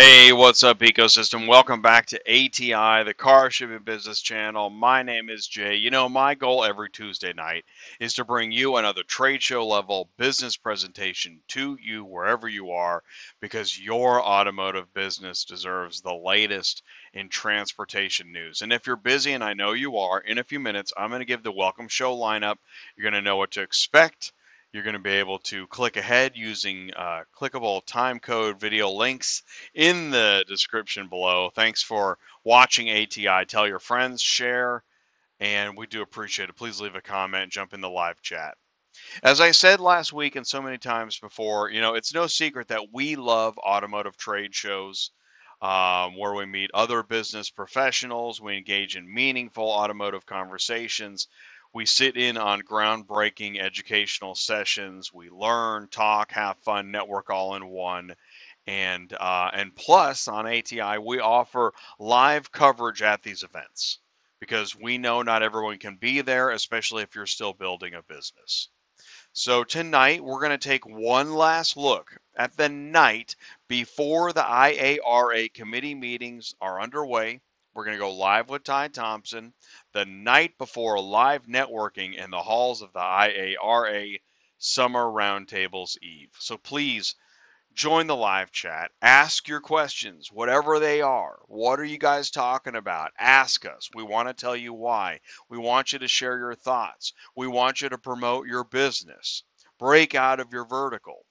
Hey, what's up, ecosystem? Welcome back to ATI, the Car Shipping Business Channel. My name is Jay. You know, my goal every Tuesday night is to bring you another trade show level business presentation to you wherever you are because your automotive business deserves the latest in transportation news. And if you're busy, and I know you are, in a few minutes, I'm going to give the welcome show lineup. You're going to know what to expect you're going to be able to click ahead using uh, clickable time code video links in the description below. Thanks for watching ATI. Tell your friends, share, and we do appreciate it. Please leave a comment, jump in the live chat. As I said last week and so many times before, you know, it's no secret that we love automotive trade shows um, where we meet other business professionals. We engage in meaningful automotive conversations we sit in on groundbreaking educational sessions. We learn, talk, have fun, network all in one. And uh, and plus on ATI we offer live coverage at these events because we know not everyone can be there, especially if you're still building a business. So tonight we're going to take one last look at the night before the IARA committee meetings are underway. We're going to go live with Ty Thompson the night before live networking in the halls of the IARA Summer Roundtables Eve. So please join the live chat. Ask your questions, whatever they are. What are you guys talking about? Ask us. We want to tell you why. We want you to share your thoughts. We want you to promote your business. Break out of your vertical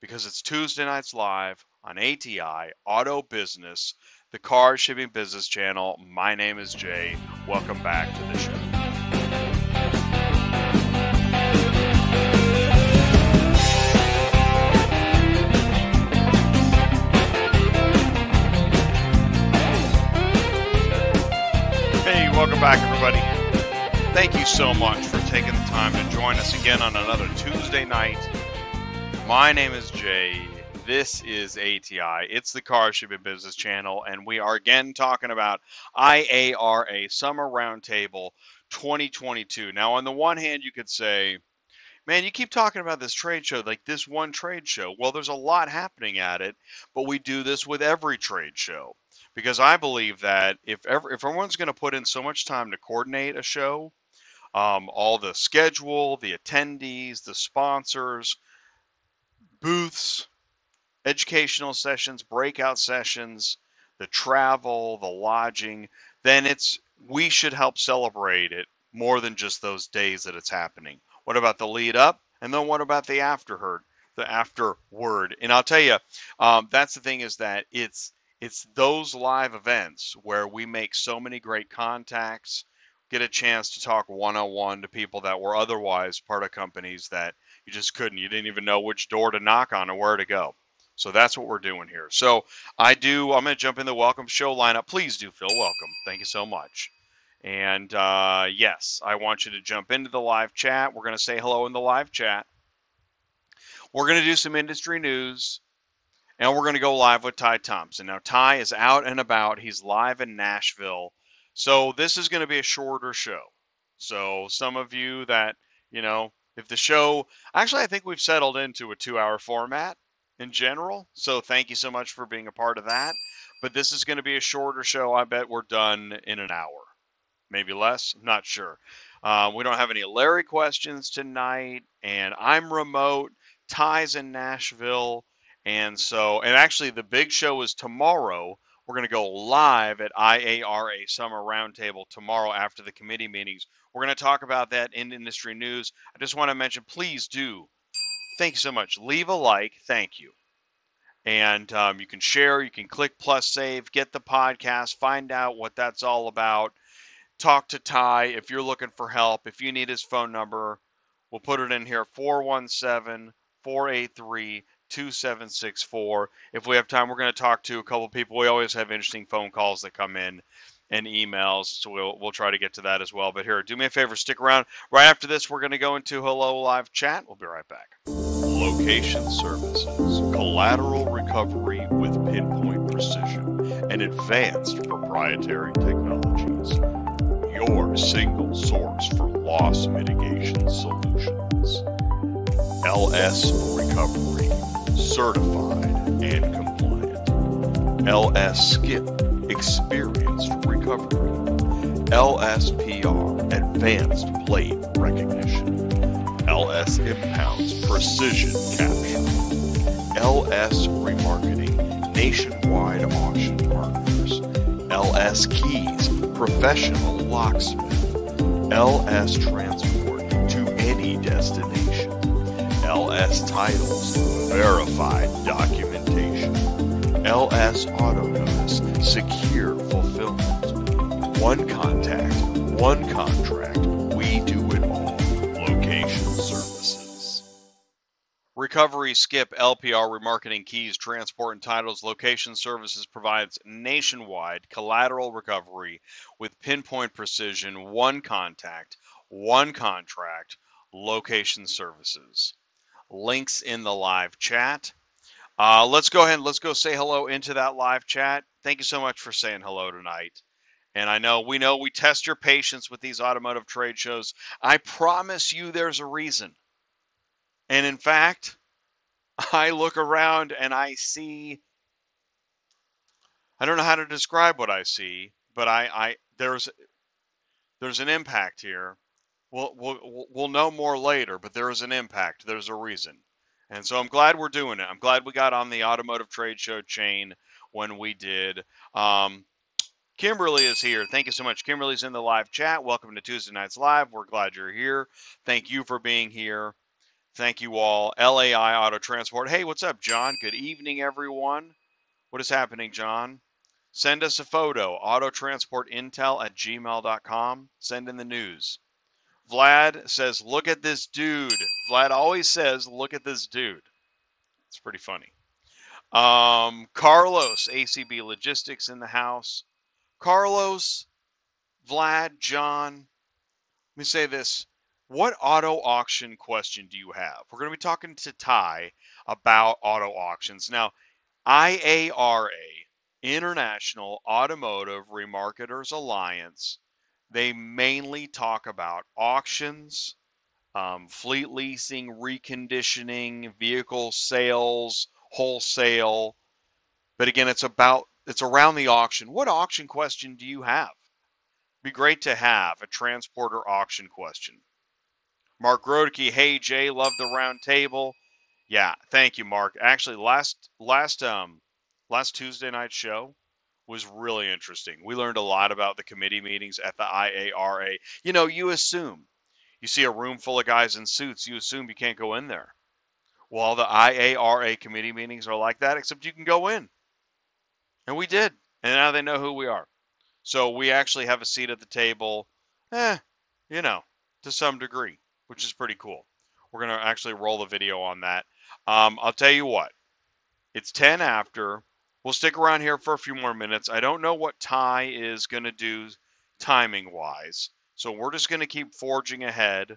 because it's Tuesday nights live on ATI Auto Business the Car Shipping Business Channel. My name is Jay. Welcome back to the show. Hey, welcome back, everybody. Thank you so much for taking the time to join us again on another Tuesday night. My name is Jay this is ATI. It's the Car Shipping Business Channel, and we are again talking about IARA Summer Roundtable 2022. Now, on the one hand, you could say, man, you keep talking about this trade show, like this one trade show. Well, there's a lot happening at it, but we do this with every trade show because I believe that if ever, if everyone's going to put in so much time to coordinate a show, um, all the schedule, the attendees, the sponsors, booths, educational sessions, breakout sessions, the travel, the lodging, then it's we should help celebrate it more than just those days that it's happening. What about the lead up? And then what about the afterward? The afterward. And I'll tell you, um, that's the thing is that it's it's those live events where we make so many great contacts, get a chance to talk one on one to people that were otherwise part of companies that you just couldn't. You didn't even know which door to knock on or where to go. So that's what we're doing here. So I do, I'm going to jump in the welcome show lineup. Please do feel welcome. Thank you so much. And uh, yes, I want you to jump into the live chat. We're going to say hello in the live chat. We're going to do some industry news. And we're going to go live with Ty Thompson. Now, Ty is out and about. He's live in Nashville. So this is going to be a shorter show. So some of you that, you know, if the show, actually, I think we've settled into a two hour format in general. So thank you so much for being a part of that. But this is going to be a shorter show. I bet we're done in an hour, maybe less. Not sure. Uh, we don't have any Larry questions tonight, and I'm remote. Ty's in Nashville, and so and actually the big show is tomorrow. We're going to go live at IARA Summer Roundtable tomorrow after the committee meetings. We're going to talk about that in industry news. I just want to mention, please do thank you so much. Leave a like. Thank you. And um, you can share, you can click plus save, get the podcast, find out what that's all about. Talk to Ty if you're looking for help. If you need his phone number, we'll put it in here 417 483 2764. If we have time, we're going to talk to a couple people. We always have interesting phone calls that come in and emails. So we'll we'll try to get to that as well. But here, do me a favor, stick around. Right after this, we're going to go into Hello Live Chat. We'll be right back. Location services, collateral recovery with pinpoint precision, and advanced proprietary technologies. Your single source for loss mitigation solutions. LS Recovery, certified and compliant LS Skip Experienced Recovery, LSPR Advanced Plate Recognition, LS Impounds Precision Capture, LS Remarketing Nationwide Auction Partners, LS Keys Professional Locksmith, LS Transport to any destination, LS Titles Verified Documentation, LS Auto Notice Secure Fulfillment, One Contact, One Contract, Recovery Skip LPR Remarketing Keys, Transport and Titles Location Services provides nationwide collateral recovery with pinpoint precision, one contact, one contract, location services. Links in the live chat. Uh, let's go ahead and let's go say hello into that live chat. Thank you so much for saying hello tonight. And I know we know we test your patience with these automotive trade shows. I promise you there's a reason. And in fact, I look around and I see I don't know how to describe what I see, but I, I there's there's an impact here. We'll, we'll we'll know more later, but there is an impact. There's a reason. And so I'm glad we're doing it. I'm glad we got on the automotive trade show chain when we did. Um, Kimberly is here. Thank you so much. Kimberly's in the live chat. Welcome to Tuesday Nights Live. We're glad you're here. Thank you for being here. Thank you all. LAI Auto Transport. Hey, what's up, John? Good evening, everyone. What is happening, John? Send us a photo. Autotransportintel at gmail.com. Send in the news. Vlad says, Look at this dude. Vlad always says, Look at this dude. It's pretty funny. Um, Carlos, ACB Logistics in the house. Carlos, Vlad, John, let me say this. What auto auction question do you have? We're going to be talking to Ty about auto auctions. Now, IARA, International Automotive Remarketers Alliance, they mainly talk about auctions, um, fleet leasing, reconditioning, vehicle sales, wholesale. But again, it's about it's around the auction. What auction question do you have? Be great to have a transporter auction question. Mark Rodeke, hey Jay, love the round table. Yeah, thank you, Mark. Actually, last last um last Tuesday night show was really interesting. We learned a lot about the committee meetings at the IARA. You know, you assume you see a room full of guys in suits, you assume you can't go in there. Well, the IARA committee meetings are like that, except you can go in. And we did. And now they know who we are. So we actually have a seat at the table, eh, you know, to some degree, which is pretty cool. We're going to actually roll the video on that. Um, I'll tell you what, it's 10 after. We'll stick around here for a few more minutes. I don't know what Ty is going to do timing wise. So we're just going to keep forging ahead.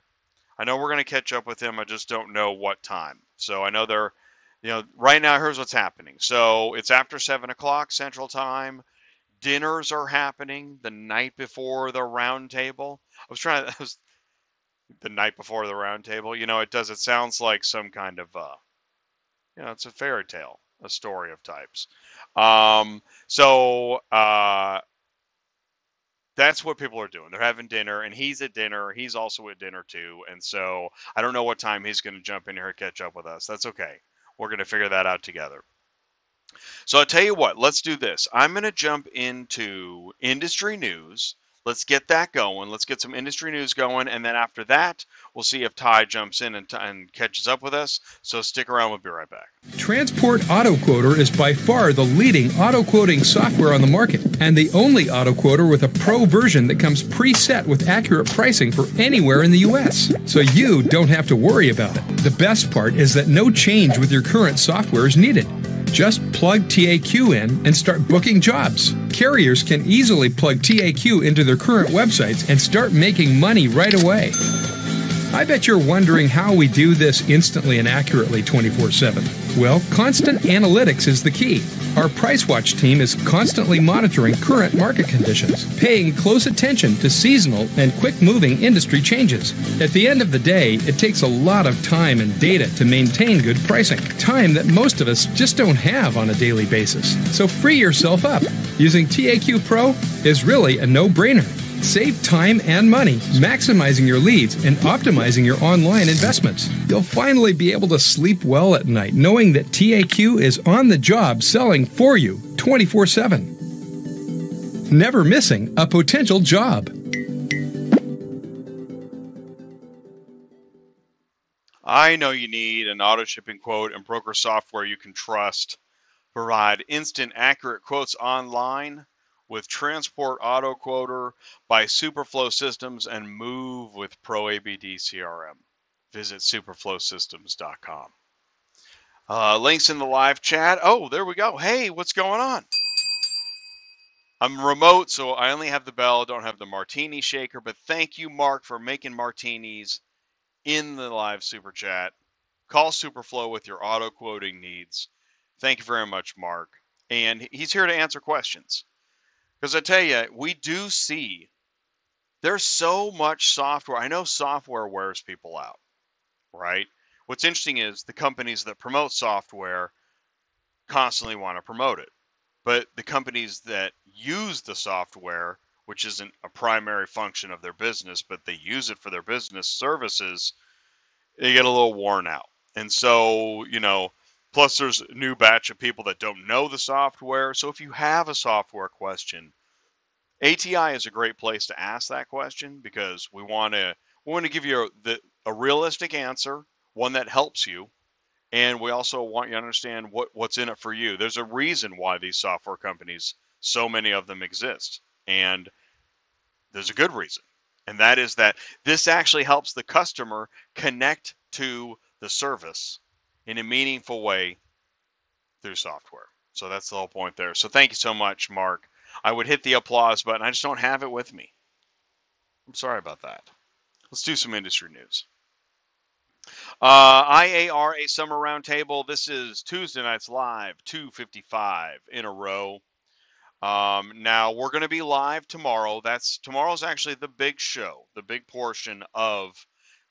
I know we're going to catch up with him. I just don't know what time. So I know they're you know, right now, here's what's happening. So it's after seven o'clock Central Time. Dinners are happening the night before the roundtable. I was trying to, was the night before the roundtable. You know, it does. It sounds like some kind of, uh, you know, it's a fairy tale, a story of types. Um, so uh, that's what people are doing. They're having dinner, and he's at dinner. He's also at dinner too. And so I don't know what time he's going to jump in here and catch up with us. That's okay. We're going to figure that out together. So I'll tell you what, let's do this. I'm going to jump into industry news. Let's get that going. Let's get some industry news going. And then after that, we'll see if Ty jumps in and, and catches up with us. So stick around. We'll be right back. Transport Auto Quoter is by far the leading auto quoting software on the market and the only auto quoter with a pro version that comes preset with accurate pricing for anywhere in the U.S. So you don't have to worry about it. The best part is that no change with your current software is needed. Just plug TAQ in and start booking jobs. Carriers can easily plug TAQ into their current websites and start making money right away. I bet you're wondering how we do this instantly and accurately 24 7. Well, constant analytics is the key. Our Price Watch team is constantly monitoring current market conditions, paying close attention to seasonal and quick moving industry changes. At the end of the day, it takes a lot of time and data to maintain good pricing, time that most of us just don't have on a daily basis. So free yourself up. Using TAQ Pro is really a no brainer. Save time and money, maximizing your leads and optimizing your online investments. You'll finally be able to sleep well at night knowing that TAQ is on the job selling for you 24 7. Never missing a potential job. I know you need an auto shipping quote and broker software you can trust. Provide instant, accurate quotes online with Transport Auto Quoter by Superflow Systems and move with ProABD CRM. Visit superflowsystems.com. Uh, links in the live chat. Oh, there we go. Hey, what's going on? I'm remote, so I only have the bell, don't have the martini shaker. But thank you, Mark, for making martinis in the live super chat. Call Superflow with your auto quoting needs. Thank you very much, Mark. And he's here to answer questions. Because I tell you, we do see there's so much software. I know software wears people out, right? What's interesting is the companies that promote software constantly want to promote it. But the companies that use the software, which isn't a primary function of their business, but they use it for their business services, they get a little worn out. And so, you know, Plus, there's a new batch of people that don't know the software. So if you have a software question, ATI is a great place to ask that question because we want to we want to give you a, the, a realistic answer, one that helps you, and we also want you to understand what what's in it for you. There's a reason why these software companies, so many of them exist, and there's a good reason, and that is that this actually helps the customer connect to the service in a meaningful way through software. So that's the whole point there. So thank you so much, Mark. I would hit the applause button. I just don't have it with me. I'm sorry about that. Let's do some industry news. Uh, IARA Summer Roundtable. This is Tuesday nights live, 255 in a row. Um, now we're going to be live tomorrow. That's tomorrow's actually the big show, the big portion of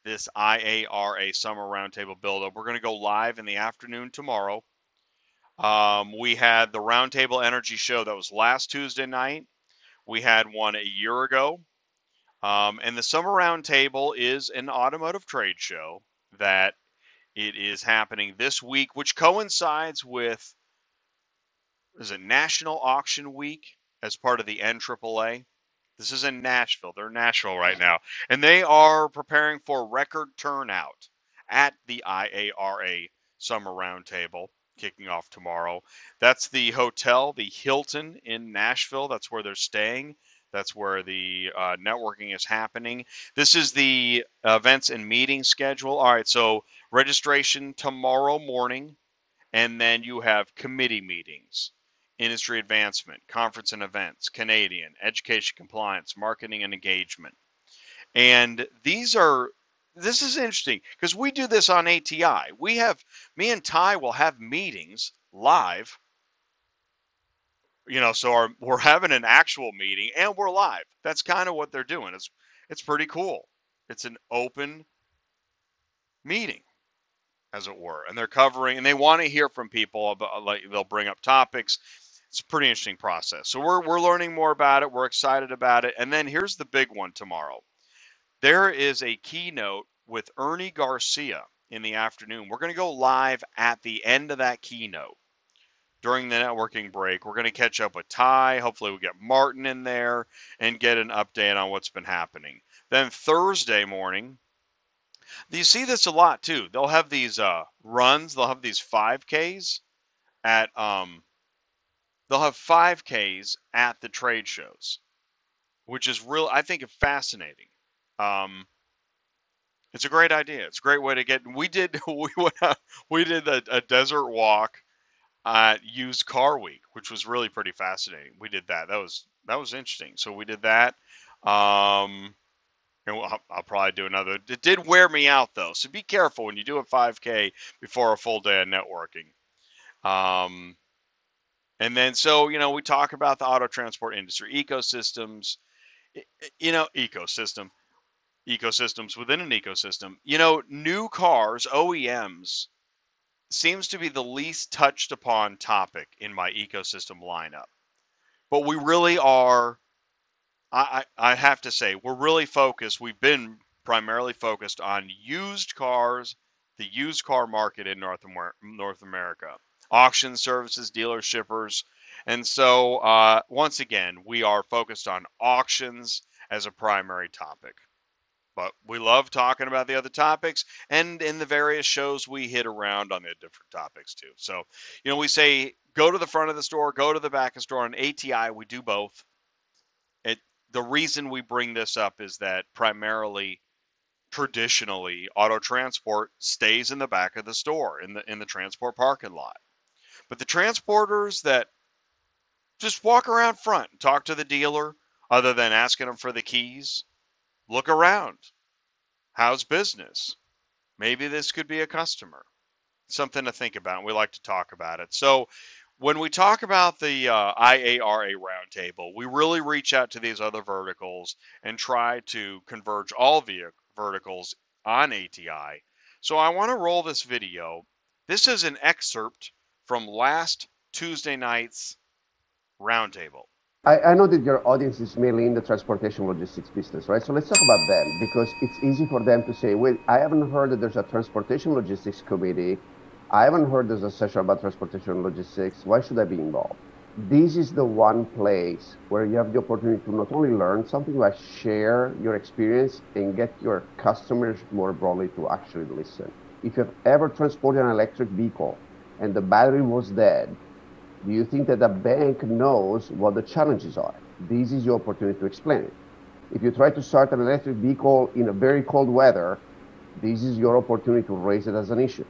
this IARA Summer Roundtable buildup. We're going to go live in the afternoon tomorrow. Um, we had the Roundtable Energy Show that was last Tuesday night. We had one a year ago. Um, and the Summer Roundtable is an automotive trade show that it is happening this week, which coincides with is it National Auction Week as part of the NAAA. This is in Nashville. They're in Nashville right now. And they are preparing for record turnout at the IARA Summer Roundtable kicking off tomorrow. That's the hotel, the Hilton in Nashville. That's where they're staying. That's where the uh, networking is happening. This is the events and meeting schedule. All right, so registration tomorrow morning, and then you have committee meetings industry advancement, conference and events, Canadian, education compliance, marketing and engagement. And these are this is interesting because we do this on ATI. We have me and Ty will have meetings live. You know, so our, we're having an actual meeting and we're live. That's kind of what they're doing. It's it's pretty cool. It's an open meeting as it were and they're covering and they want to hear from people about like they'll bring up topics it's a pretty interesting process. So we're we're learning more about it. We're excited about it. And then here's the big one tomorrow. There is a keynote with Ernie Garcia in the afternoon. We're going to go live at the end of that keynote during the networking break. We're going to catch up with Ty. Hopefully, we get Martin in there and get an update on what's been happening. Then Thursday morning, you see this a lot too. They'll have these uh, runs. They'll have these 5Ks at um, they'll have 5Ks at the trade shows, which is real. I think fascinating. Um, it's a great idea. It's a great way to get. We did we went out, we did a, a desert walk at used car week, which was really pretty fascinating. We did that. That was that was interesting. So we did that. Um, and I'll, I'll, probably do another. It did wear me out though, so be careful when you do a 5K before a full day of networking. Um, And then, so, you know, we talk about the auto transport industry, ecosystems, you know, ecosystem, ecosystems within an ecosystem. You know, new cars, OEMs, seems to be the least touched upon topic in my ecosystem lineup. But we really are, I, I have to say, we're really focused. We've been primarily focused on used cars, the used car market in North, North America, auction services, dealer shippers. And so, uh, once again, we are focused on auctions as a primary topic. But we love talking about the other topics, and in the various shows, we hit around on the different topics too. So, you know, we say go to the front of the store, go to the back of the store. On ATI, we do both. It the reason we bring this up is that primarily traditionally auto transport stays in the back of the store in the in the transport parking lot. But the transporters that just walk around front and talk to the dealer other than asking them for the keys, look around. How's business? Maybe this could be a customer. Something to think about. We like to talk about it. So when we talk about the uh, IARA roundtable, we really reach out to these other verticals and try to converge all verticals on ATI. So I want to roll this video. This is an excerpt from last Tuesday night's roundtable. I, I, know that your audience is mainly in the transportation logistics business, right? So let's talk about them because it's easy for them to say, wait, I haven't heard that there's a transportation logistics committee. I haven't heard there's a session about transportation logistics. Why should I be involved? this is the one place where you have the opportunity to not only learn something, but share your experience and get your customers more broadly to actually listen. If you've ever transported an electric vehicle and the battery was dead, do you think that the bank knows what the challenges are? This is your opportunity to explain it. If you try to start an electric vehicle in a very cold weather, this is your opportunity to raise it as an issue.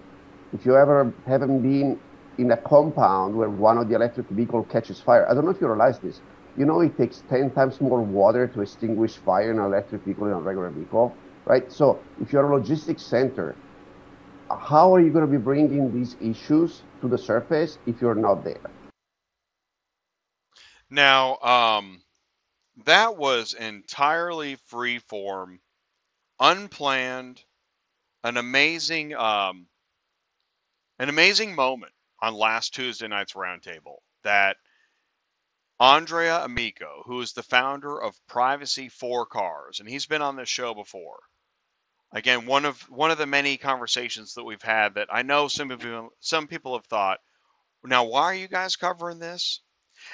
If you ever haven't been in a compound where one of the electric vehicle catches fire. I don't know if you realize this. You know, it takes 10 times more water to extinguish fire in an electric vehicle than a regular vehicle, right? So if you're a logistics center, how are you going to be bringing these issues to the surface if you're not there? Now, um, that was entirely free form, unplanned, an amazing, um, an amazing moment on last Tuesday night's roundtable that Andrea Amico, who is the founder of Privacy for Cars, and he's been on this show before. Again, one of one of the many conversations that we've had that I know some of you, some people have thought, now why are you guys covering this?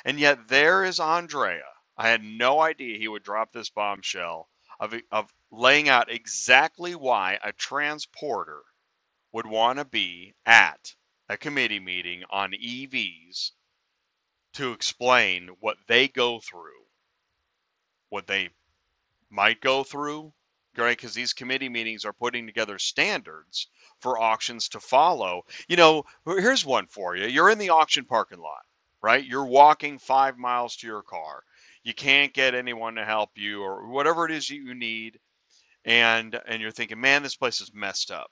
And yet there is Andrea. I had no idea he would drop this bombshell of of laying out exactly why a transporter would want to be at a committee meeting on EVs to explain what they go through, what they might go through, right? Because these committee meetings are putting together standards for auctions to follow. You know, here's one for you. You're in the auction parking lot, right? You're walking five miles to your car. You can't get anyone to help you or whatever it is you need. And and you're thinking, man, this place is messed up.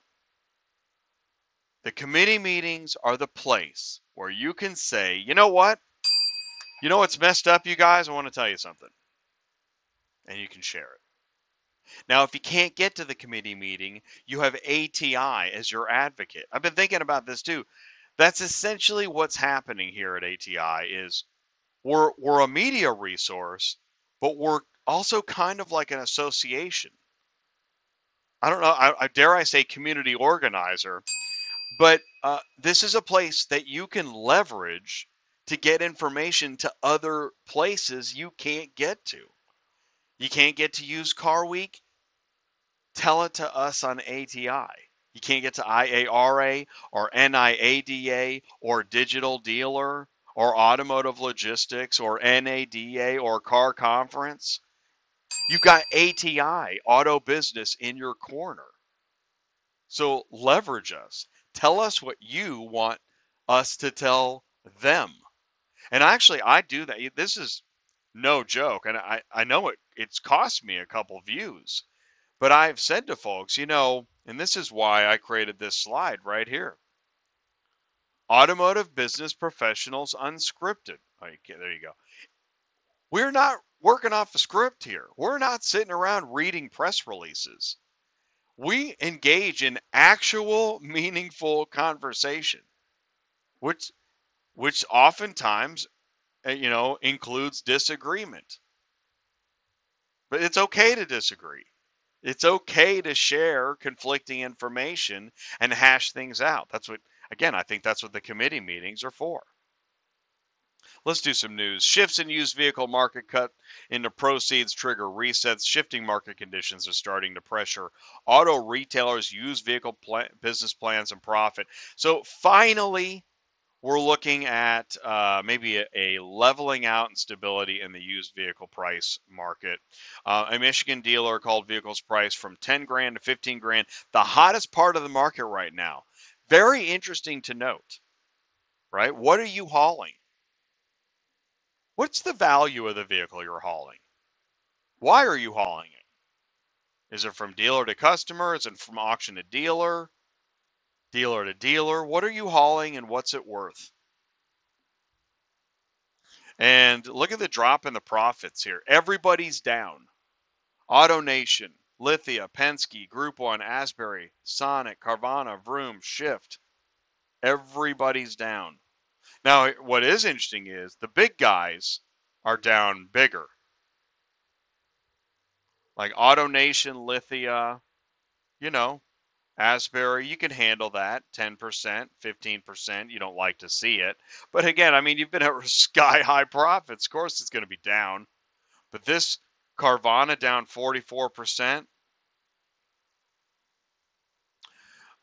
The committee meetings are the place where you can say, you know what? You know what's messed up, you guys? I want to tell you something. And you can share it. Now, if you can't get to the committee meeting, you have ATI as your advocate. I've been thinking about this too. That's essentially what's happening here at ATI is we're, we're a media resource, but we're also kind of like an association. I don't know, I, I dare I say community organizer but uh, this is a place that you can leverage to get information to other places you can't get to. You can't get to Used Car Week? Tell it to us on ATI. You can't get to IARA or NIADA or Digital Dealer or Automotive Logistics or NADA or Car Conference. You've got ATI, Auto Business, in your corner. So leverage us. Tell us what you want us to tell them. And actually, I do that. This is no joke. And I, I know it, it's cost me a couple views. But I've said to folks, you know, and this is why I created this slide right here. Automotive Business Professionals Unscripted. Okay, there you go. We're not working off a script here. We're not sitting around reading press releases. We engage in actual meaningful conversation, which which oftentimes uh, you know includes disagreement. But it's okay to disagree. It's okay to share conflicting information and hash things out. That's what again, I think that's what the committee meetings are for. Let's do some news. Shifts in used vehicle market cut into proceeds trigger resets. Shifting market conditions are starting to pressure auto retailers' used vehicle pl- business plans and profit. So finally, we're looking at uh, maybe a, a, leveling out and stability in the used vehicle price market. Uh, a Michigan dealer called vehicles price from 10 grand to 15 grand, the hottest part of the market right now. Very interesting to note, right? What are you hauling? What's the value of the vehicle you're hauling? Why are you hauling it? Is it from dealer to customer? Is it from auction to dealer? Dealer to dealer? What are you hauling and what's it worth? And look at the drop in the profits here. Everybody's down. AutoNation, Lithia, Penske, Group One, Asbury, Sonic, Carvana, Vroom, Shift. Everybody's down. Now, what is interesting is the big guys are down bigger. Like AutoNation, Lithia, you know, Asbury, you can handle that 10%, 15%. You don't like to see it. But again, I mean, you've been at sky high profits. Of course, it's going to be down. But this Carvana down 44%.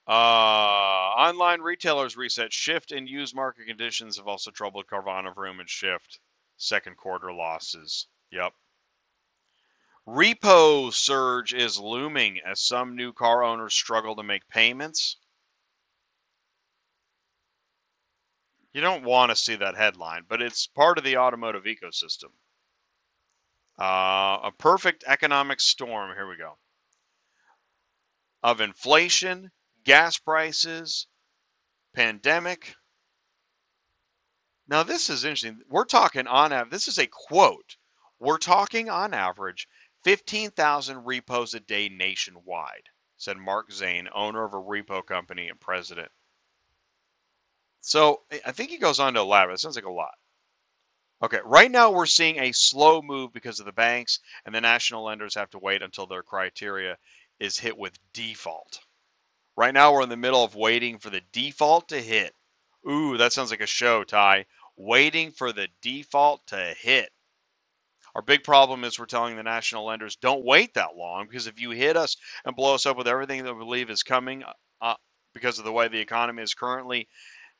Uh, online retailers reset. Shift and used market conditions have also troubled Carvana, Vroom, and Shift. Second quarter losses. Yep. Repo surge is looming as some new car owners struggle to make payments. You don't want to see that headline, but it's part of the automotive ecosystem. Uh, a perfect economic storm. Here we go. Of inflation, gas prices, pandemic. Now, this is interesting. We're talking on average, this is a quote. We're talking on average 15,000 repos a day nationwide, said Mark Zane, owner of a repo company and president. So I think he goes on to elaborate. It sounds like a lot. Okay, right now we're seeing a slow move because of the banks, and the national lenders have to wait until their criteria is hit with default. Right now we're in the middle of waiting for the default to hit. Ooh, that sounds like a show, Ty. Waiting for the default to hit. Our big problem is we're telling the national lenders don't wait that long because if you hit us and blow us up with everything that we believe is coming uh, because of the way the economy is currently,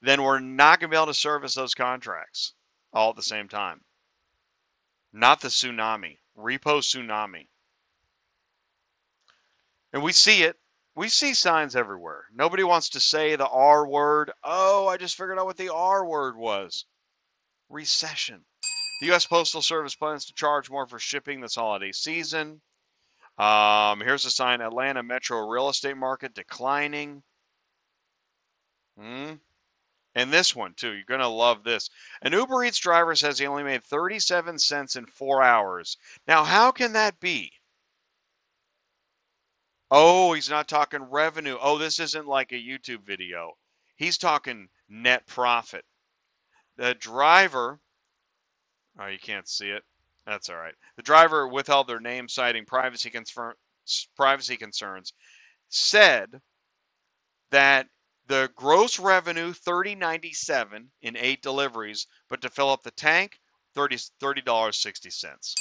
then we're not going to be able to service those contracts all at the same time. Not the tsunami, repo tsunami. And we see it. We see signs everywhere. Nobody wants to say the R word. Oh, I just figured out what the R word was recession. The U.S. Postal Service plans to charge more for shipping this holiday season. Um, here's a sign Atlanta metro real estate market declining. Hmm. And this one, too. You're going to love this. An Uber Eats driver says he only made 37 cents in four hours. Now, how can that be? Oh, he's not talking revenue. Oh, this isn't like a YouTube video. He's talking net profit. The driver Oh, you can't see it. That's all right. The driver withheld their name, citing privacy, confirm, privacy concerns. Said that the gross revenue 3097 in eight deliveries, but to fill up the tank, 30 $30.60.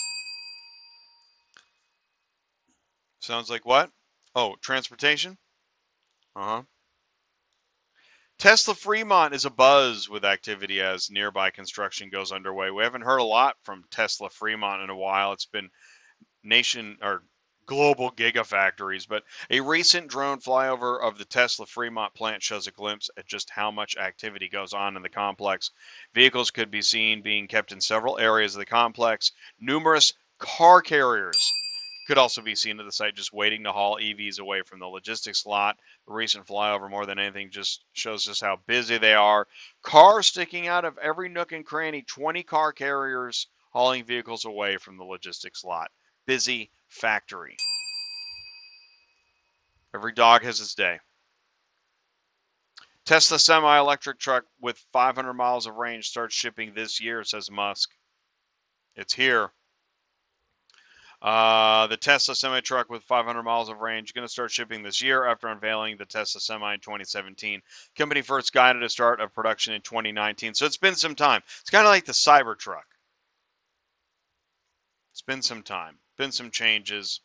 Sounds like what? Oh, transportation? Uh-huh. Tesla Fremont is a buzz with activity as nearby construction goes underway. We haven't heard a lot from Tesla Fremont in a while. It's been nation or global gigafactories, but a recent drone flyover of the Tesla Fremont plant shows a glimpse at just how much activity goes on in the complex. Vehicles could be seen being kept in several areas of the complex. Numerous car carriers Could also be seen at the site just waiting to haul EVs away from the logistics lot. The recent flyover, more than anything, just shows us how busy they are. Cars sticking out of every nook and cranny, 20 car carriers hauling vehicles away from the logistics lot. Busy factory. Every dog has its day. Tesla semi electric truck with 500 miles of range starts shipping this year, says Musk. It's here. Uh, the Tesla semi truck with 500 miles of range going to start shipping this year after unveiling the Tesla semi in 2017. Company first guided a start of production in 2019, so it's been some time. It's kind of like the Cybertruck. It's been some time, been some changes.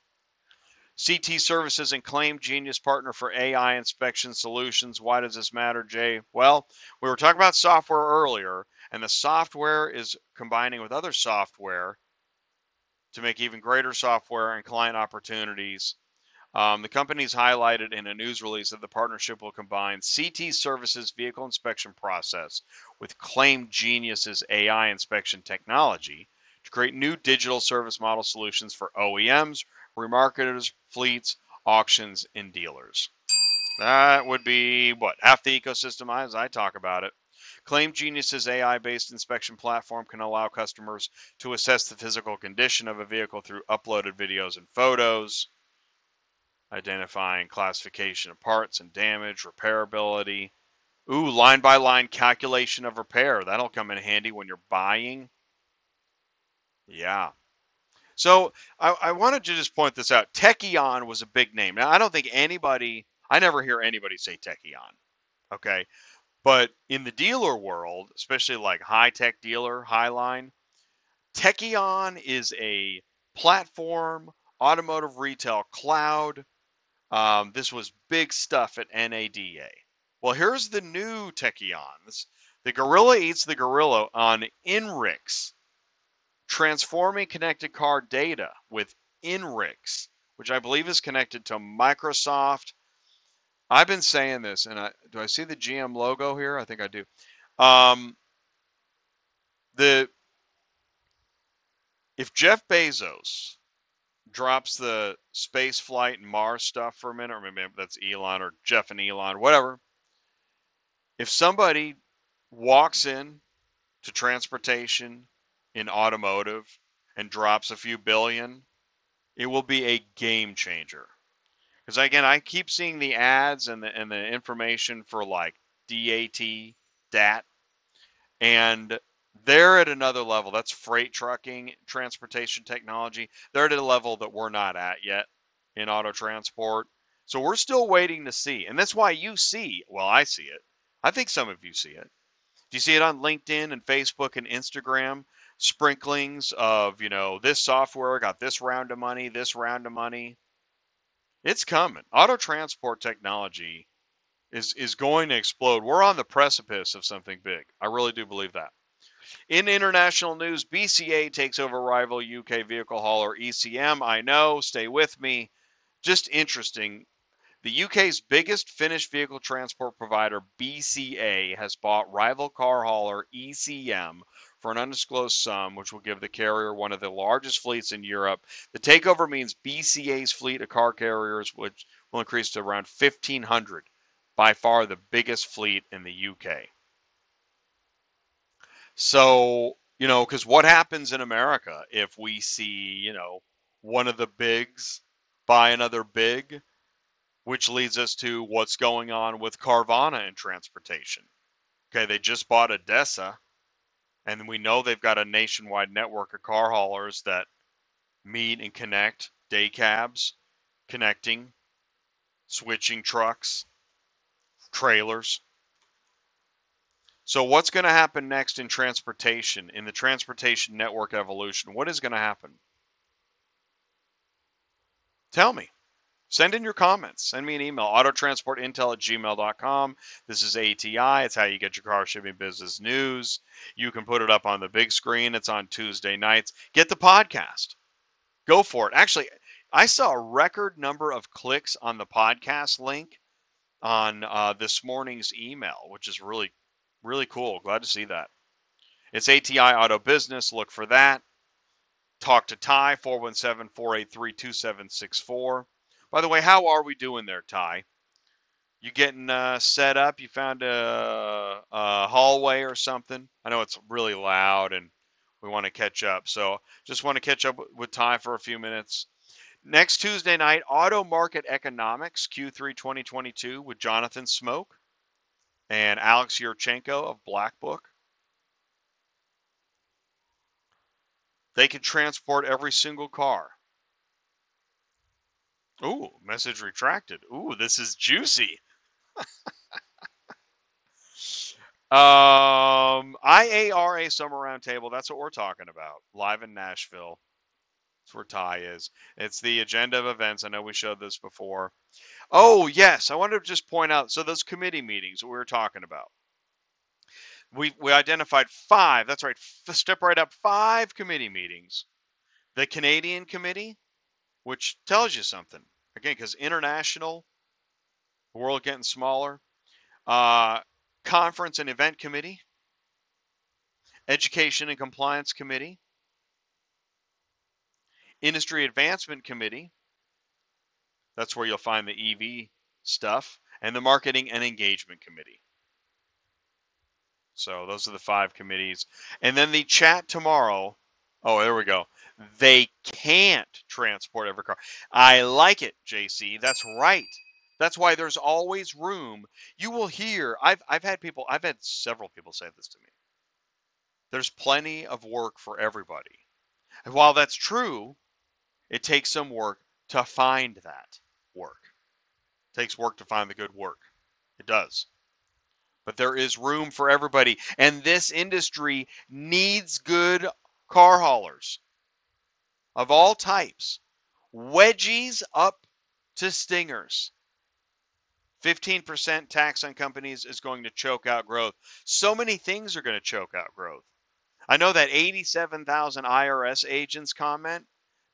CT Services and Claim Genius partner for AI inspection solutions. Why does this matter, Jay? Well, we were talking about software earlier, and the software is combining with other software to make even greater software and client opportunities. Um, the company's highlighted in a news release that the partnership will combine CT Services vehicle inspection process with Claim Genius's AI inspection technology to create new digital service model solutions for OEMs, remarketers, fleets, auctions, and dealers. That would be what half the ecosystem as I talk about it. Claim Genius's AI based inspection platform can allow customers to assess the physical condition of a vehicle through uploaded videos and photos, identifying classification of parts and damage, repairability. Ooh, line by line calculation of repair. That'll come in handy when you're buying. Yeah. So I, I wanted to just point this out. Tekion was a big name. Now I don't think anybody, I never hear anybody say Tekion. Okay. But in the dealer world, especially like high tech dealer, Highline, Tekion is a platform, automotive retail cloud. Um, this was big stuff at NADA. Well, here's the new Tekion. the gorilla eats the gorilla on INRIX transforming connected car data with INRIX, which I believe is connected to Microsoft. I've been saying this, and I, do I see the GM logo here? I think I do. Um, the if Jeff Bezos drops the space flight and Mars stuff for a minute, or maybe that's Elon or Jeff and Elon, whatever. If somebody walks in to transportation in automotive and drops a few billion, it will be a game changer. Because again, I keep seeing the ads and the and the information for like DAT, DAT, and they're at another level. That's freight trucking, transportation technology. They're at a level that we're not at yet in auto transport. So we're still waiting to see. And that's why you see, well, I see it. I think some of you see it. Do you see it on LinkedIn and Facebook and Instagram? sprinklings of, you know, this software got this round of money, this round of money. It's coming. Auto transport technology is is going to explode. We're on the precipice of something big. I really do believe that. In international news, BCA takes over rival UK vehicle hauler ECM. I know, stay with me. Just interesting. The UK's biggest finished vehicle transport provider, BCA, has bought rival car hauler ECM for an undisclosed sum, which will give the carrier one of the largest fleets in Europe. The takeover means BCA's fleet of car carriers, which will increase to around 1,500, by far the biggest fleet in the UK. So, you know, because what happens in America if we see, you know, one of the bigs buy another big, which leads us to what's going on with Carvana in transportation. Okay, they just bought ADESA and we know they've got a nationwide network of car haulers that meet and connect day cabs, connecting, switching trucks, trailers. So, what's going to happen next in transportation, in the transportation network evolution? What is going to happen? Tell me. Send in your comments. Send me an email, autotransportintel at gmail.com. This is ATI. It's how you get your car shipping business news. You can put it up on the big screen. It's on Tuesday nights. Get the podcast. Go for it. Actually, I saw a record number of clicks on the podcast link on uh, this morning's email, which is really, really cool. Glad to see that. It's ATI Auto Business. Look for that. talk to Ty, 417 483 2764. By the way, how are we doing there, Ty? You getting uh, set up? You found a, a hallway or something? I know it's really loud and we want to catch up. So just want to catch up with Ty for a few minutes. Next Tuesday night, Auto Market Economics Q3 2022 with Jonathan Smoke and Alex Yurchenko of Black Book. They can transport every single car. Ooh, message retracted. Ooh, this is juicy. um, IARA Summer Roundtable. That's what we're talking about. Live in Nashville. That's where Ty is. It's the agenda of events. I know we showed this before. Oh, yes. I wanted to just point out so those committee meetings we were talking about. We, we identified five. That's right. Step right up. Five committee meetings. The Canadian committee, which tells you something. Again, because international, the world getting smaller. Uh, conference and event committee, education and compliance committee, industry advancement committee. That's where you'll find the EV stuff, and the marketing and engagement committee. So those are the five committees. And then the chat tomorrow. Oh, there we go. They can't transport every car. I like it, JC. That's right. That's why there's always room. You will hear. I've I've had people. I've had several people say this to me. There's plenty of work for everybody. And while that's true, it takes some work to find that work. It takes work to find the good work. It does. But there is room for everybody. And this industry needs good car haulers of all types. Wedgies up to stingers. 15% tax on companies is going to choke out growth. So many things are going to choke out growth. I know that 87,000 IRS agents comment,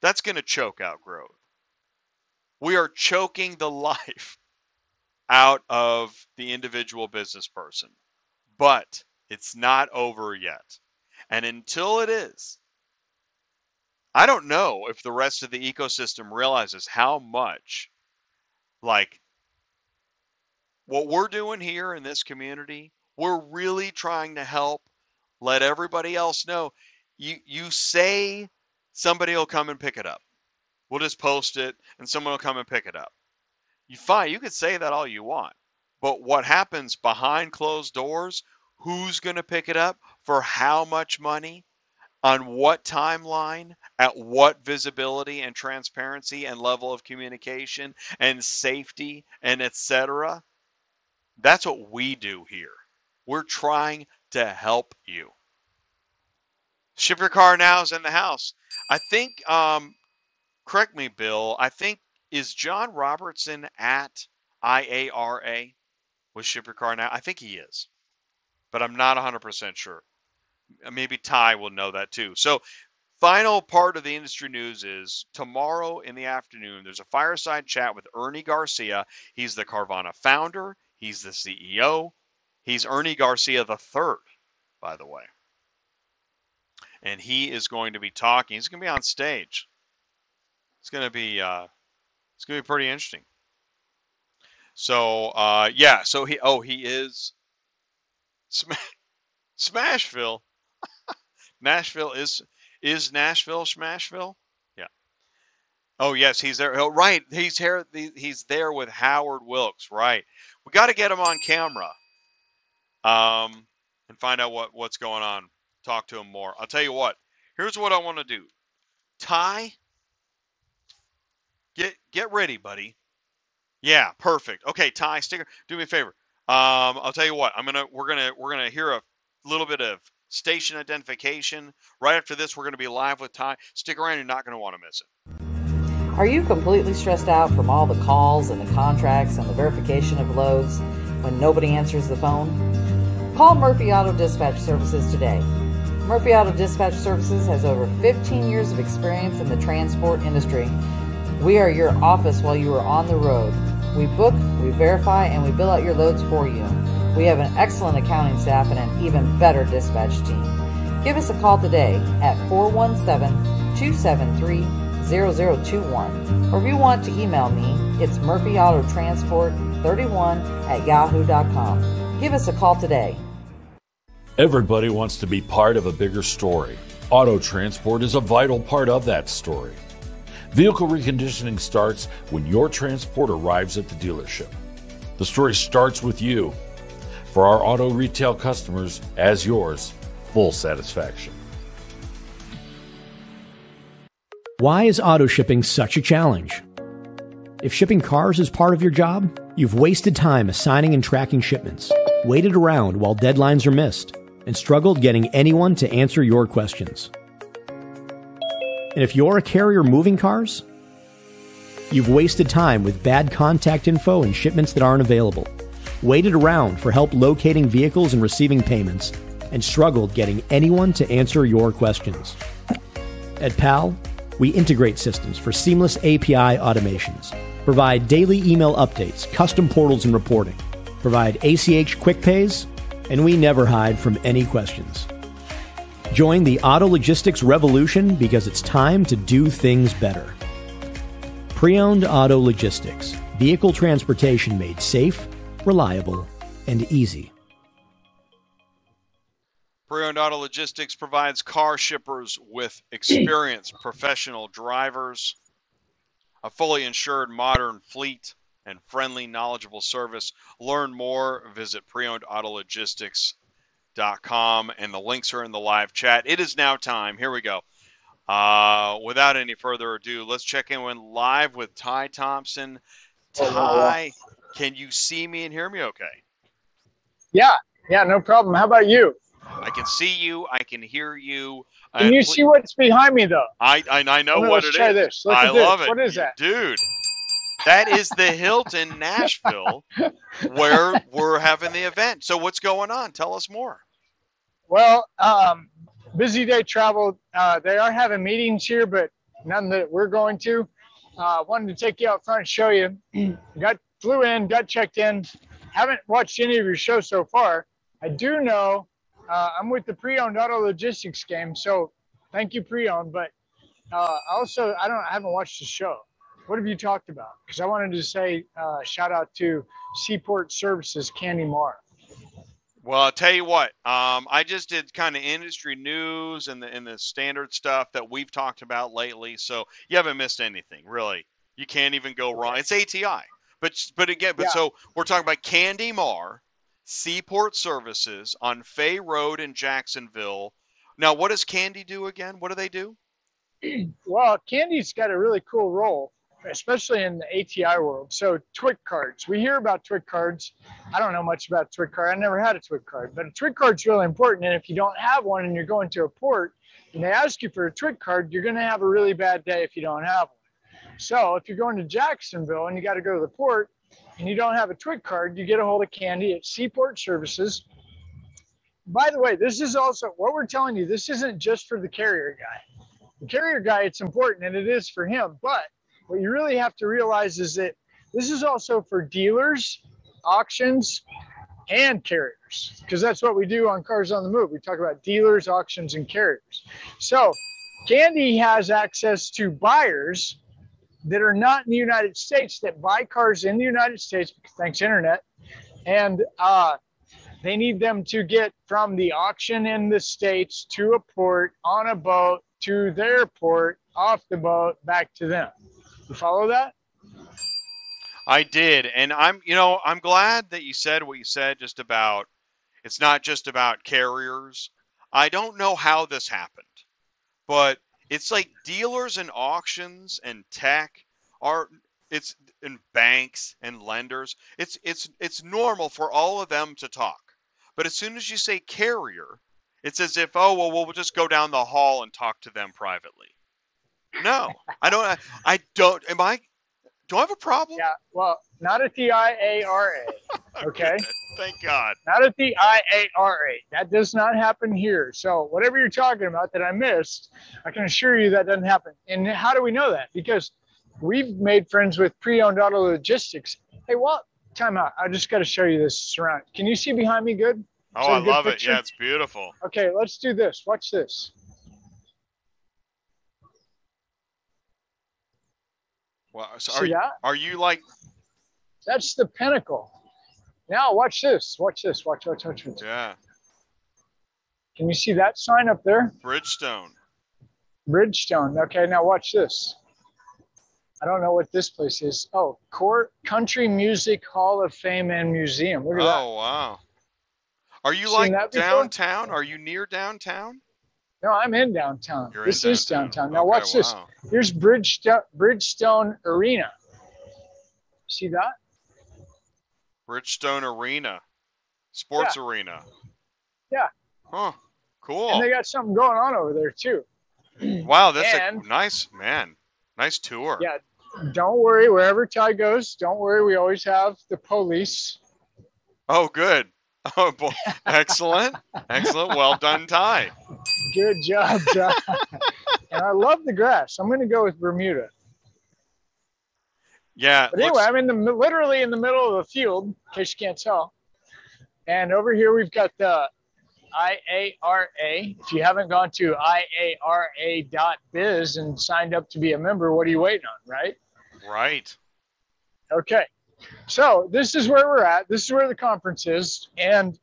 that's going to choke out growth. We are choking the life out of the individual business person. But it's not over yet. And until it is, I don't know if the rest of the ecosystem realizes how much, like, what we're doing here in this community, we're really trying to help let everybody else know. You you say somebody will come and pick it up. We'll just post it and someone will come and pick it up. You fine, you could say that all you want. But what happens behind closed doors? Who's going to pick it up for how much money? On what timeline? At what visibility and transparency and level of communication and safety and etc. That's what we do here. We're trying to help you. Ship your car now is in the house. I think, um, correct me, Bill. I think is John Robertson at IARA with Ship Your Car Now? I think he is, but I'm not 100% sure. Maybe Ty will know that too. So, final part of the industry news is tomorrow in the afternoon, there's a fireside chat with Ernie Garcia. He's the Carvana founder, he's the CEO. He's Ernie Garcia the third, by the way. And he is going to be talking. He's going to be on stage. It's going to be uh, it's gonna be pretty interesting. So uh, yeah, so he oh he is Sm- Smashville. Nashville is is Nashville Smashville? Yeah. Oh yes, he's there. Oh, right, he's here. He's there with Howard Wilkes. Right. We got to get him on camera. Um, and find out what what's going on. Talk to him more. I'll tell you what. Here's what I want to do. Ty Get get ready, buddy. Yeah, perfect. Okay, Ty, sticker. Do me a favor. Um, I'll tell you what. I'm gonna we're gonna we're gonna hear a little bit of station identification. Right after this, we're gonna be live with Ty. Stick around. You're not gonna want to miss it. Are you completely stressed out from all the calls and the contracts and the verification of loads when nobody answers the phone? Call Murphy Auto Dispatch Services today. Murphy Auto Dispatch Services has over 15 years of experience in the transport industry we are your office while you are on the road. We book, we verify, and we bill out your loads for you. We have an excellent accounting staff and an even better dispatch team. Give us a call today at 417 273 0021. Or if you want to email me, it's murphyautotransport31 at yahoo.com. Give us a call today. Everybody wants to be part of a bigger story. Auto transport is a vital part of that story. Vehicle reconditioning starts when your transport arrives at the dealership. The story starts with you. For our auto retail customers, as yours, full satisfaction. Why is auto shipping such a challenge? If shipping cars is part of your job, you've wasted time assigning and tracking shipments, waited around while deadlines are missed, and struggled getting anyone to answer your questions. And if you're a carrier moving cars, you've wasted time with bad contact info and shipments that aren't available, waited around for help locating vehicles and receiving payments, and struggled getting anyone to answer your questions. At PAL, we integrate systems for seamless API automations, provide daily email updates, custom portals and reporting, provide ACH quick pays, and we never hide from any questions. Join the auto logistics revolution because it's time to do things better. Pre owned auto logistics, vehicle transportation made safe, reliable, and easy. Pre-owned Auto Logistics provides car shippers with experienced professional drivers, a fully insured modern fleet, and friendly, knowledgeable service. Learn more, visit preownedautologistics.com, and the links are in the live chat. It is now time. Here we go. Uh, without any further ado, let's check in with live with Ty Thompson. Ty, can you see me and hear me okay? Yeah, yeah, no problem. How about you? I can see you. I can hear you. Can and you see what's behind me though? I I, I know what let's it try is. this. Look I at this. love it. What is that? dude? That is the Hilton Nashville, where we're having the event. So what's going on? Tell us more. Well, um, busy day travel. Uh, they are having meetings here, but none that we're going to. Uh, wanted to take you out front and show you. got flew in, got checked in. Haven't watched any of your shows so far. I do know uh, I'm with the pre-owned auto logistics game, so thank you pre-owned. But uh, also, I don't, I haven't watched the show. What have you talked about? Because I wanted to say uh, shout out to Seaport Services, Candy Marr. Well, I'll tell you what. Um, I just did kind of industry news and the and the standard stuff that we've talked about lately. So you haven't missed anything, really. You can't even go wrong. It's ATI, but but again, but Yeah. so we're talking about Candy Mar, Seaport Services on Faye Road in Jacksonville. Now, what does Candy do again? What do they do? Well, Candy's got a really cool role, especially in the ATI world. So TWIC cards, we hear about TWIC cards. I don't know much about TWIC card. I never had a TWIC card, but a TWIC card's really important. And if you don't have one and you're going to a port and they ask you for a TWIC card, you're going to have a really bad day if you don't have one. So if you're going to Jacksonville and you got to go to the port and you don't have a TWIC card, you get a hold of Candy at Seaport Services. By the way, this is also what we're telling you. This isn't just for the carrier guy the carrier guy, it's important and it is for him. But what you really have to realize is that this is also for dealers, auctions, and carriers, because that's what we do on Cars on the Move. We talk about dealers, auctions, and carriers. So Candy has access to buyers that are not in the United States that buy cars in the United States, thanks internet, and uh, they need them to get from the auction in the states to a port on a boat to their port off the boat back to them. You follow that? I did, and I'm you know I'm glad that you said what you said just about it's not just about carriers. I don't know how this happened, but it's like dealers and auctions and tech are it's and banks and lenders. It's it's it's normal for all of them to talk, but as soon as you say carrier, it's as if oh well we'll just go down the hall and talk to them privately. No, I don't. I don't. Am I? Do I have a problem? Yeah. Well, not at the IARA. Okay. Thank God. not at the IARA. That does not happen here. So whatever you're talking about that I missed, I can assure you that doesn't happen. And how do we know that? Because we've made friends with pre-owned auto logistics. Hey, Walt, Time out. I just got to show you this surround. Can you see behind me good? Oh, So I love picture? it. Yeah, it's beautiful. Okay, let's do this. Watch this. Wow. So are, you, that? are you like? That's the pinnacle. Now watch this. Watch this. Watch, watch, watch, watch. Yeah, Can you see that sign up there? Bridgestone. Bridgestone. Okay, now watch this. I don't know what this place is. Oh, Court Country Music Hall of Fame and Museum. Look at that. Oh wow. Are you Seen like downtown? Are you near downtown? No, I'm in downtown. You're this in is downtown. Now Okay, watch this. wow. Here's Bridgestone, Bridgestone Arena. See that? Bridgestone Arena, sports arena. Yeah. Huh. Cool. And they got something going on over there too. Wow, that's and- a nice man. Nice tour. Yeah. Don't worry, wherever Ty goes, don't worry. We always have the police. Oh, good. Oh, boy. excellent. Excellent. Well done, Ty. Good job, Ty. and I love the grass. I'm going to go with Bermuda. Yeah. But anyway, looks- I'm in the literally in the middle of a field, in case you can't tell. And over here we've got the IARA. If you haven't gone to IARA.biz and signed up to be a member, what are you waiting on, right? right. Okay. So this is where we're at. This is where the conference is. And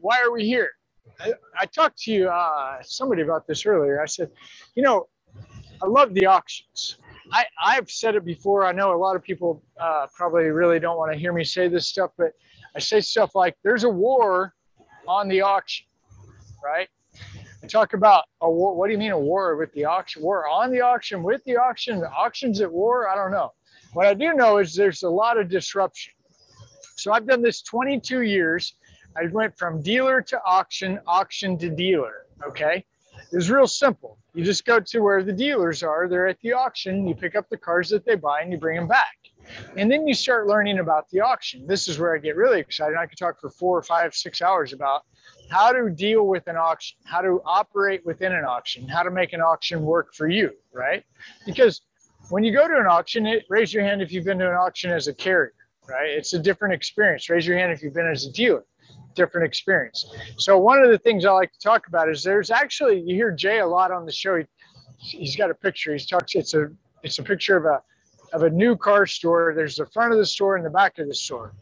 why are we here? I, talked to you, uh, somebody about this earlier. I said, you know, I love the auctions. I, I've said it before. I know a lot of people uh, probably really don't want to hear me say this stuff, but I say stuff like there's a war on the auction, right? I talk about a war. What do you mean a war with the auction? War on the auction, with the auction, the auctions at war? I don't know. What I do know is there's a lot of disruption. So I've done this 22 years. I went from dealer to auction, auction to dealer. Okay. It was real simple. You just go to where the dealers are, they're at the auction, you pick up the cars that they buy and you bring them back. And then you start learning about the auction. This is where I get really excited. I could talk for four or five, six hours about how to deal with an auction, how to operate within an auction, how to make an auction work for you, right? Because when you go to an auction, it, raise your hand if you've been to an auction as a carrier, right? It's a different experience. Raise your hand if you've been as a dealer, different experience. So one of the things I like to talk about is there's actually you hear Jay a lot on the show. He, he's got a picture. He talks. It's a it's a picture of a of a new car store. There's the front of the store and the back of the store.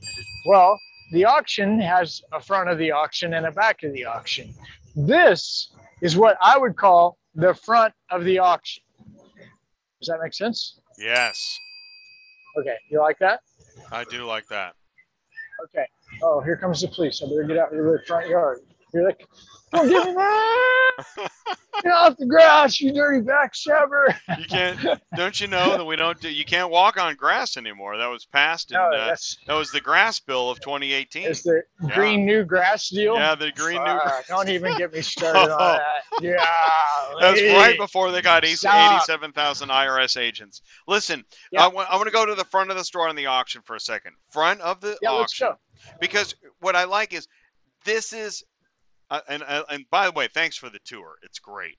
Well, the auction has a front of the auction and a back of the auction. This is what I would call the front of the auction. Does that make sense? Yes. Okay, you like that? I do like that. Okay. Oh, here comes the police. I better get out of the front yard. You're like, don't give me that! Get off the grass, you dirty backstabber! You can't. don't you know that we don't do? You can't walk on grass anymore. That was passed in. No, uh, that was the grass bill of 2018. it's the Yeah. green new grass deal. Yeah, the green new. Fuck, Don't even get me started on that. Yeah. That's right before they got 87,000 IRS agents. Listen, Yeah. I want, I want to go to the front of the store on the auction for a second. Front of the Yeah, let's auction. go. Because what I like is this is, uh, and, uh, and by the way, thanks for the tour. It's great.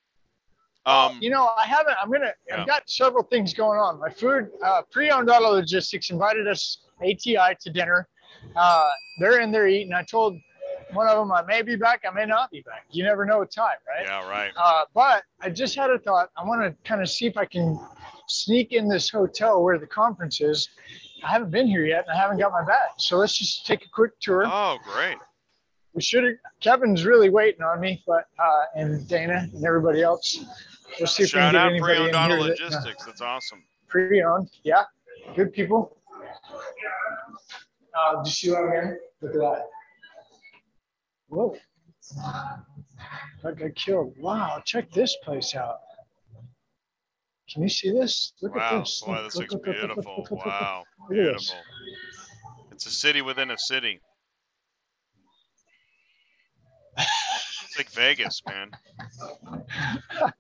Um, you know, I haven't. I'm gonna. Yeah. I've got several things going on. My food, uh, pre-owned auto logistics invited us ATI to dinner. Uh, they're in there eating. I told one of them I may be back. I may not be back. You never know with time, right? yeah, right. Uh, but I just had a thought. I want to kind of see if I can sneak in this hotel where the conference is. I haven't been here yet, and I haven't got my badge. So let's just take a quick tour. Oh, great. We should have. Kevin's really waiting on me, but uh, and Dana and everybody else. We'll see if Shout we can out get anybody Pre-Owned in Auto here. that- uh, Logistics. That's awesome. pre-owned, yeah, good people. Uh, did you see what I'm hearing? Look at that. Whoa. That got killed. Wow, check this place out. Can you see this? Look at Wow. this. Boy, Look, this look, looks look, look, look, beautiful. look. Wow. At this. Beautiful. It's a city within a city. It's like Vegas, man.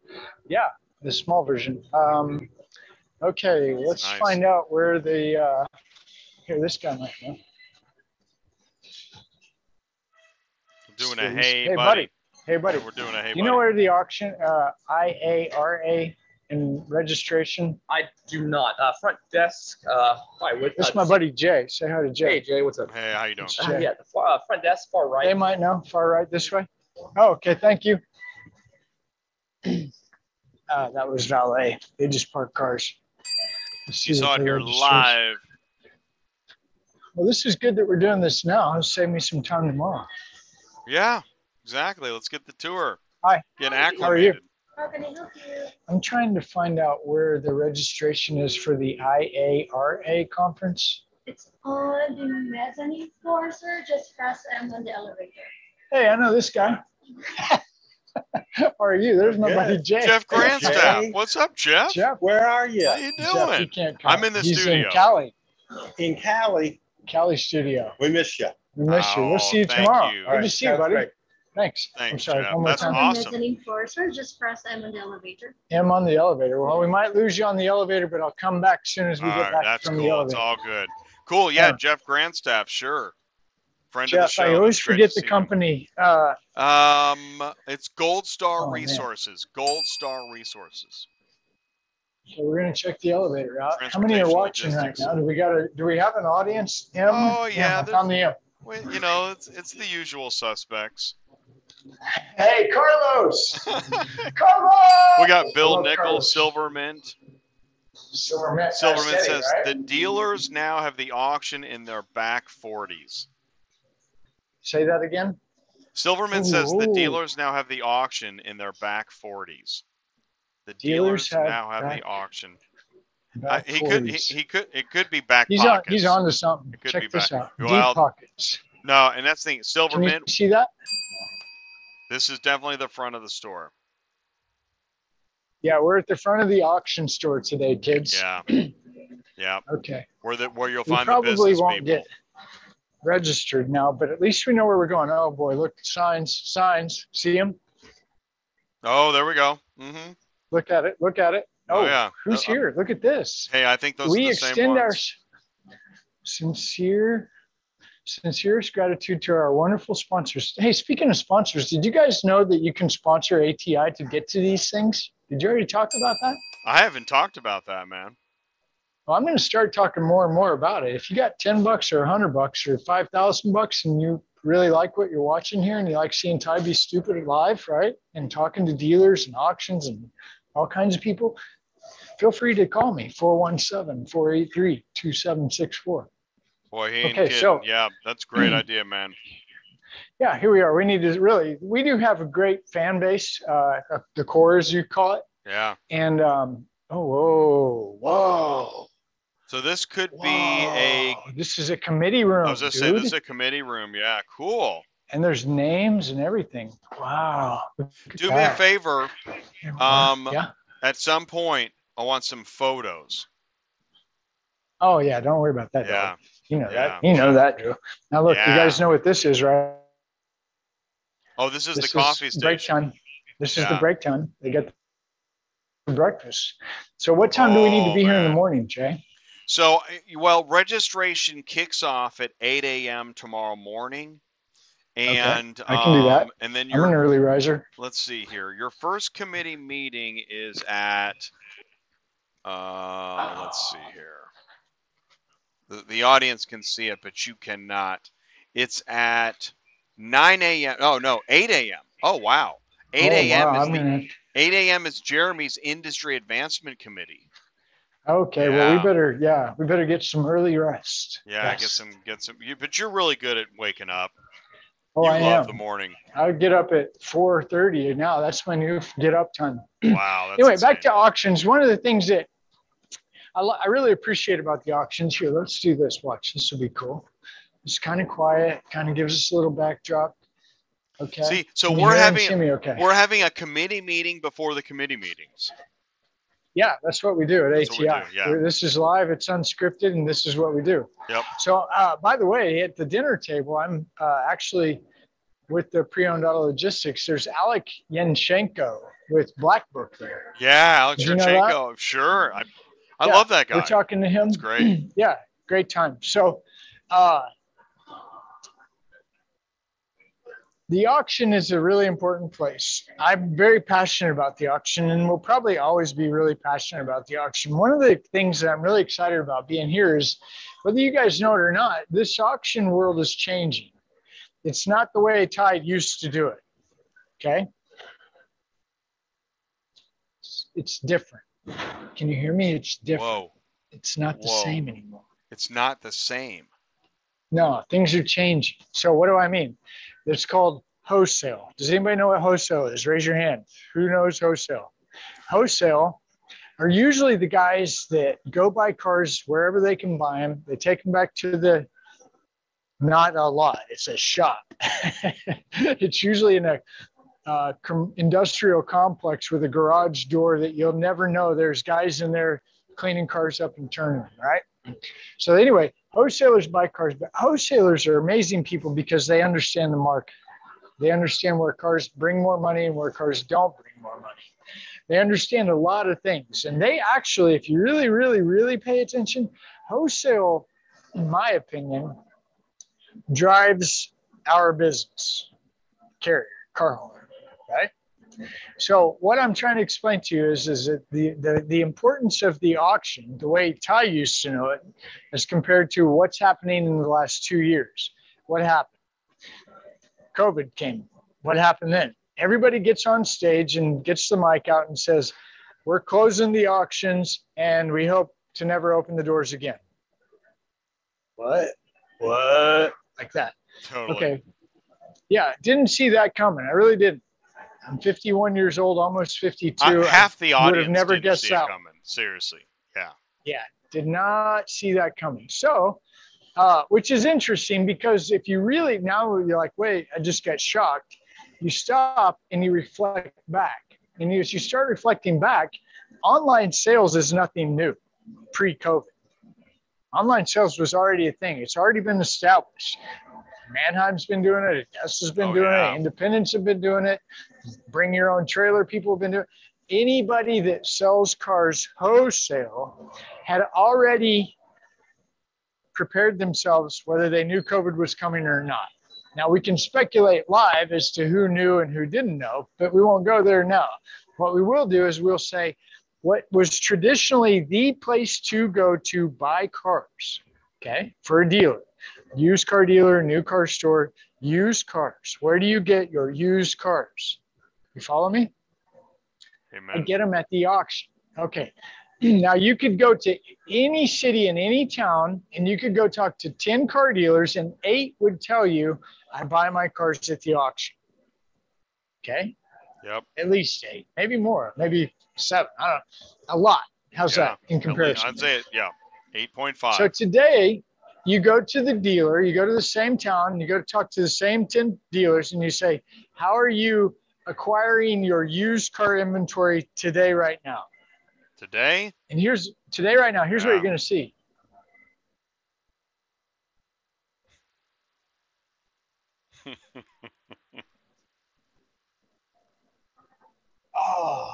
Yeah, the small version. Um, okay, let's Nice. find out where the, uh, here, this guy might know. We're doing a hey, Hey, buddy. buddy. Hey, buddy. We're doing a hey, buddy. You buddy. know where the auction, uh, IARA and registration? I do not. Uh, front desk. Uh, hi, with, This uh, is my buddy Jay. Say hi to Jay. Hey, Jay. Jay, what's up? Hey, how you doing? Uh, Jay. yeah, the far, uh, front desk, far right. They might know. Far right this way. Oh, okay. Thank you. Uh, that was valet. They just park cars. Let's You see saw what it the here registration- live. Well, this is good that we're doing this now. It'll save me some time tomorrow. Yeah, exactly. Let's get the tour. Hi. Get How are you? acclimated. How can I help you? I'm trying to find out where the registration is for the IARA conference. It's on the mezzanine floor, sir. Just press M on the elevator. Hey, I know this guy. How are you? There's my buddy Jay. Jeff Grandstaff. Jay. What's up, Jeff? Jeff, Where are you? How are you Jeff, doing? he can't come. I'm in the He's studio. in Cali, In Cali. Cali studio. We miss you. We miss you. Oh, We'll see you thank tomorrow. you. Good to see you, buddy. great. Thanks. I'm sorry. Jeff. One more That's time. On awesome. the mezzanine floor, sir. Just press M on the elevator. M on the elevator. Well, we might lose you on the elevator, but I'll come back as soon as we All get right, back that's from the cool. It's all good. Cool. Yeah, Yeah. Jeff Grandstaff, sure. Friend of the Jeff, show. I always forget the company. Uh, Um, it's Gold Star Oh, man. Resources. Gold Star Resources. so we're gonna check the elevator out. How many are Transportation watching right now? Do we got a? Do we have an audience? M? Oh, yeah, I there's- found the M. Well, you know, it's it's the usual suspects. Hey, Carlos. Carlos! We got Bill Nichols, Carlos. Silver Mint. Silverman. Silverman says right? the dealers now have the auction in their back 40s. Say that again. Silverman says the dealers now have the auction in their back 40s. The Dealers dealers, have now have back- the auction. Uh, he could he, he could it could be back He's on. pockets. He's on to something. It could Check be this back- out. well, Deep pockets. No, and that's the thing. Silverman. see that? This is definitely the front of the store. Yeah, we're at the front of the auction store today, kids. Yeah, yeah. Okay. Where the where you'll We find the business. We probably won't people. get registered now, but at least we know where we're going. Oh boy, look, signs, signs. See them? Oh, there we go. Mm-hmm. Look at it. Look at it. Oh, Oh, yeah. who's Uh, here? Look at this. Hey, I think those we are the same extend our sincere, sincerest gratitude to our wonderful sponsors. Hey, speaking of sponsors, did you guys know that you can sponsor ATI to get to these things? Did you already talk about that? I haven't talked about that, man. Well, I'm going to start talking more and more about it. If you got 10 bucks or 100 bucks or 5,000 bucks and you really like what you're watching here and you like seeing Ty be stupid live, right? And talking to dealers and auctions and all kinds of people, feel free to call me 417 483 2764. Boy, he ain't Okay, kidding. so- yeah, that's a great idea, man. Yeah, here we are. We need to really, we do have a great fan base, uh, the core as you call it. Yeah. And, um, oh, whoa, whoa. So this could be a. This is a committee room. I was this is a committee room. Yeah, cool. and there's names and everything. Wow. Do me a favor. Um, yeah. At some point, I want some photos. Oh yeah. Don't worry about that. Yeah. dog. You know Yeah. that. You know that, Drew. Now look, you guys know what this is, right? Oh, this is this the coffee break station. time. This is the break time. They get the breakfast. So what time do we need to Oh, be here in the morning, Jay? So, uh, well, registration kicks off at 8 a.m. tomorrow morning. And I can do that. um, and then I'm an early riser. let's see here. Your first committee meeting is at uh let's see here. The the audience can see it, but you cannot. It's at 9 a.m. Oh no, 8 a.m. Oh wow. 8 Oh, a.m. wow, is the gonna- 8 a.m. is Jeremy's Industry Advancement Committee. Okay, well we better yeah, we better get some early rest. Yeah, Yes. get some, get some. You, but you're really good at waking up. Oh, you I love am. the morning. I would get up at 4:30 now. That's my new get up time. Wow. That's anyway, back to auctions. One of the things that I, I really appreciate about the auctions here. Let's do this. Watch. This will be cool. It's kind of quiet. Kind of gives us a little backdrop. Okay. See, so Can we're having okay. we're having a committee meeting before the committee meetings. Yeah, that's what we do at That's ATI. do, yeah. This is live. It's unscripted, and this is what we do. Yep. So, uh, by the way, at the dinner table, I'm uh, actually with the pre-owned auto logistics. There's Alec Yenshenko with Black Book there. Yeah, Alex Did you know that? Yurchenko. Sure. I I Yeah, love that guy. We're talking to him. It's great. yeah, great time. So, uh, the auction is a really important place. I'm very passionate about the auction and will probably always be really passionate about the auction. One of the things that I'm really excited about being here is whether you guys know it or not, this auction world is changing. It's not the way Tide used to do it. Okay. It's- It's different. Can you hear me? It's different Whoa. It's not the Whoa. same anymore. It's not the same. No, things are changing. So what do I mean? It's called wholesale. Does anybody know what wholesale is? Raise your hand. Who knows wholesale? Wholesale are usually the guys that go buy cars wherever they can buy them. They take them back to the not a lot. It's a shop. it's usually in a uh, com- industrial complex with a garage door that you'll never know. There's guys in there cleaning cars up and turning them, right? So anyway, wholesalers buy cars, but wholesalers are amazing people because they understand the market. They understand where cars bring more money and where cars don't bring more money. They understand a lot of things. And they actually, if you really, really, really pay attention, wholesale, in my opinion, drives our business. Carrier, car hauler, right? So what I'm trying to explain to you is, is that the, the, the importance of the auction, the way Ty used to know it, as compared to what's happening in the last two years. What happened? COVID came. What happened then? Everybody gets on stage and gets the mic out and says, we're closing the auctions and we hope to never open the doors again. What? What? Like that. Totally. Okay. Yeah, didn't see that coming. I really didn't. I'm 51 years old, almost 52. Uh, half the I would audience have never guessed see it that. coming. Seriously. Yeah. Yeah, did not see that coming. So, uh, which is interesting because if you really now you're like, wait, I just got shocked. You stop and you reflect back, and as you start reflecting back, online sales is nothing new. Pre-COVID, online sales was already a thing. It's already been established. Manheim's been doing it. Augusta's been Oh, doing yeah. it. Independents have been doing it. Bring your own trailer. People have been doing. Anybody that sells cars wholesale had already prepared themselves whether they knew COVID was coming or not. Now we can speculate live as to who knew and who didn't know, but we won't go there now. What we will do is we'll say what was traditionally the place to go to buy cars, okay, for a dealer, used car dealer, new car store, used cars. Where do you get your used cars? You follow me? Amen. I get them at the auction. Okay. Now you could go to any city in any town and you could go talk to 10 car dealers and eight would tell you, I buy my cars at the auction. Okay. Yep. At least eight, maybe more, maybe seven. I don't know. A lot. How's Yeah. that in comparison? I'd say it. Yeah. 8.5. So today, you go to the dealer, you go to the same town, you go to talk to the same 10 dealers, and you say, How are you acquiring your used car inventory today, right now? Today, And here's today, right now, here's what you're going to see. oh,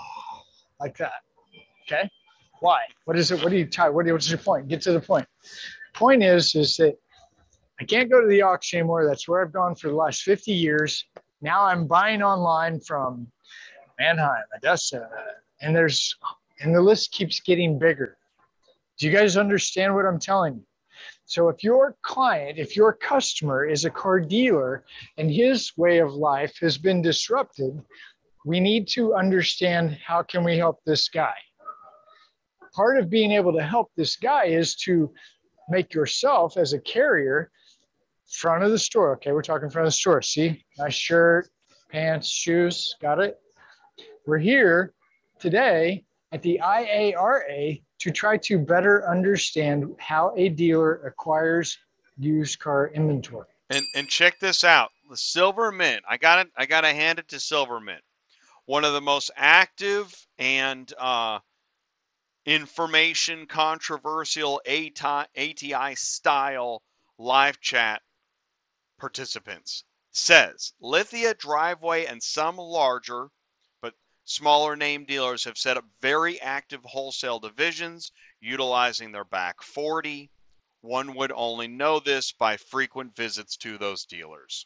like that. Okay. Why? What is it? What do you tie? What do you, what's your point? Get to the point. Point is, is that I can't go to the auction anymore. That's where I've gone for the last 50 years. Now I'm buying online from Manheim, ADESA, and there's, and the list keeps getting bigger. Do you guys understand what I'm telling you? So if your client, if your customer is a car dealer and his way of life has been disrupted, we need to understand how can we help this guy? Part of being able to help this guy is to make yourself as a carrier front of the store. Okay, we're talking front of the store. See, nice shirt, pants, shoes. Got it? We're here today at the IARA to try to better understand how a dealer acquires used car inventory. and and check this out. The Silver Mint. I got it. I got to hand it to Silver Mint. One of the most active and uh, information controversial ATI, ATI style live chat participants says Lithia, Driveway, and some larger but smaller name dealers have set up very active wholesale divisions utilizing their back 40. One would only know this by frequent visits to those dealers.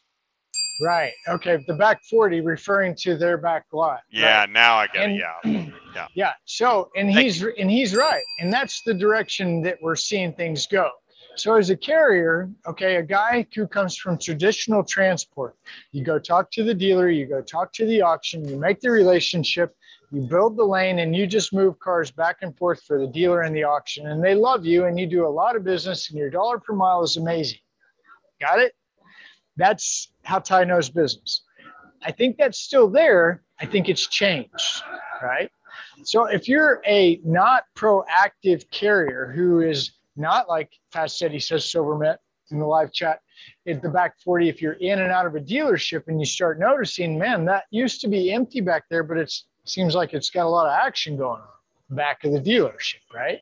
Right. Okay. The back 40 referring to their back lot. Yeah, Right. now I get And- it. Yeah. Yeah. So, and Thank he's and he's right, and that's the direction that we're seeing things go. So as a carrier, okay, a guy who comes from traditional transport, you go talk to the dealer, you go talk to the auction, you make the relationship, you build the lane, and you just move cars back and forth for the dealer and the auction. And they love you, and you do a lot of business, and your dollar per mile is amazing. Got it? That's how Ty knows business. I think that's still there. I think it's changed, right? So if you're a not proactive carrier who is not like Fast Steady says Silvermet in the live chat at the back 40, if you're in and out of a dealership and you start noticing, man, that used to be empty back there, but it seems like it's got a lot of action going on back of the dealership, right?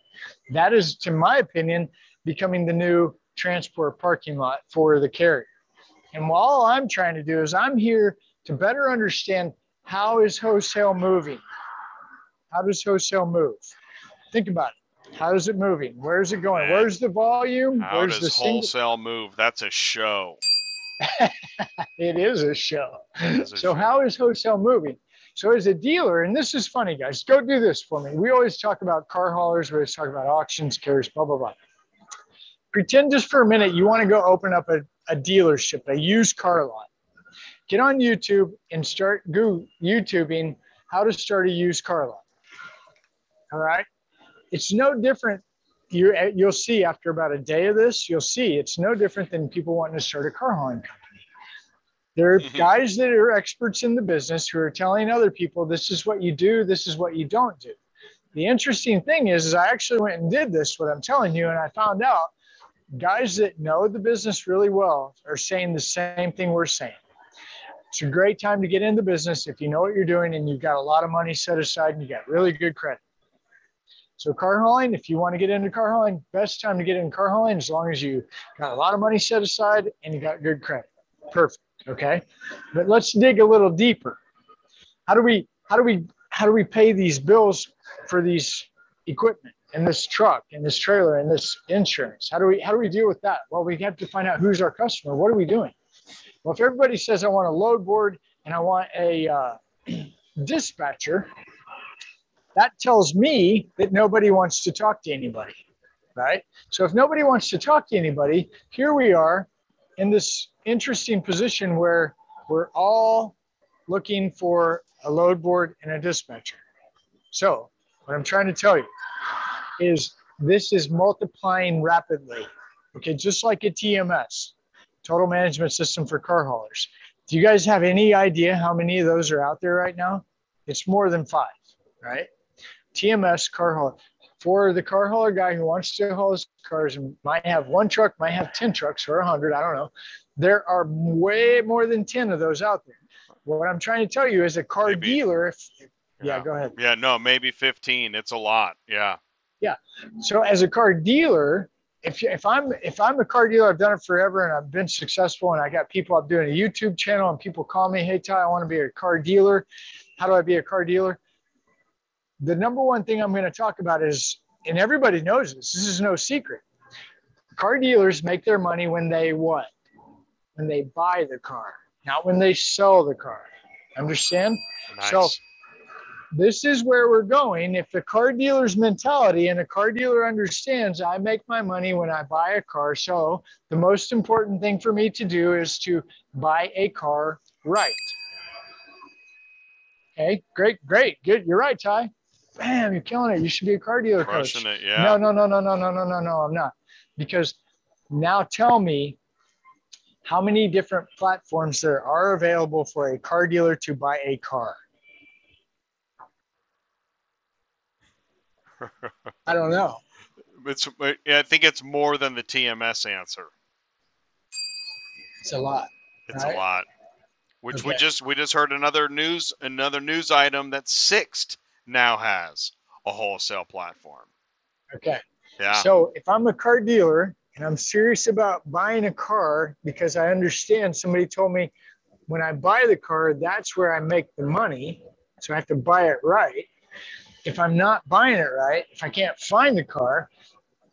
That is, to my opinion, becoming the new transport parking lot for the carrier. And all I'm trying to do is I'm here to better understand how is wholesale moving? How does wholesale move? Think about it. How is it moving? Where's it oh, going? Man. Where's the volume? How Where's does wholesale move? That's a show. It is a show. It's a So show. how is wholesale moving? So as a dealer, and this is funny, guys, go do this for me. We always talk about car haulers, we always talk about auctions, carriers, blah, blah, blah. Pretend just for a minute you want to go open up a, a dealership, a used car lot. Get on YouTube and start go YouTubing how to start a used car lot. All right. It's no different. You, you'll see after about a day of this, you'll see it's no different than people wanting to start a car hauling company. There are Mhm. guys that are experts in the business who are telling other people, this is what you do, this is what you don't do. The interesting thing is, is I actually went and did this, what I'm telling you, and I found out guys that know the business really well are saying the same thing we're saying. It's a great time to get into business if you know what you're doing and you've got a lot of money set aside and you got really good credit. So car hauling, if you want to get into car hauling, best time to get into car hauling as long as you got a lot of money set aside and you got good credit. Perfect. Okay. But let's dig a little deeper. How do we how do we how do we pay these bills for these equipment and this truck and this trailer and this insurance? How do we how do we deal with that? Well, we have to find out who's our customer. What are we doing? Well, if everybody says I want a load board and I want a uh, dispatcher, that tells me that nobody wants to talk to anybody, right? So if nobody wants to talk to anybody, here we are in this interesting position where we're all looking for a load board and a dispatcher. So what I'm trying to tell you is this is multiplying rapidly. Okay, just like a TMS, total management system for car haulers. Do you guys have any idea how many of those are out there right now? It's more than five, right? TMS car hauler. For the car hauler guy who wants to haul his cars and might have one truck, might have 10 trucks or 100, I don't know. There are way more than 10 of those out there. What I'm trying to tell you is a car Maybe. dealer, if, yeah, Yeah. go ahead. Yeah, no, maybe 15. It's a lot. Yeah. Yeah. So as a car dealer, if if I'm if I'm a car dealer, I've done it forever and I've been successful and I got people I'm doing a YouTube channel and people call me, hey Ty, I want to be a car dealer. How do I be a car dealer? The number one thing I'm going to talk about is, and everybody knows this, this is no secret. Car dealers make their money when they what? When they buy the car, not when they sell the car. Understand? Nice. So this is where we're going. If the car dealer's mentality and a car dealer understands I make my money when I buy a car. So the most important thing for me to do is to buy a car right. Okay, great, great, good. You're right, Ty. Bam, you're killing it. You should be a car dealer coach. It. Yeah. No, no, no, no, no, no, no, no, no, I'm not. Because now tell me how many different platforms there are available for a car dealer to buy a car. I don't know. It's, I think it's more than the TMS answer. It's a lot. It's Right. a lot. Which we just we just heard another news another news item that Sixt now has a wholesale platform. Okay. Yeah. So if I'm a car dealer and I'm serious about buying a car because I understand somebody told me when I buy the car, that's where I make the money. So I have to buy it right. If I'm not buying it right, if I can't find the car,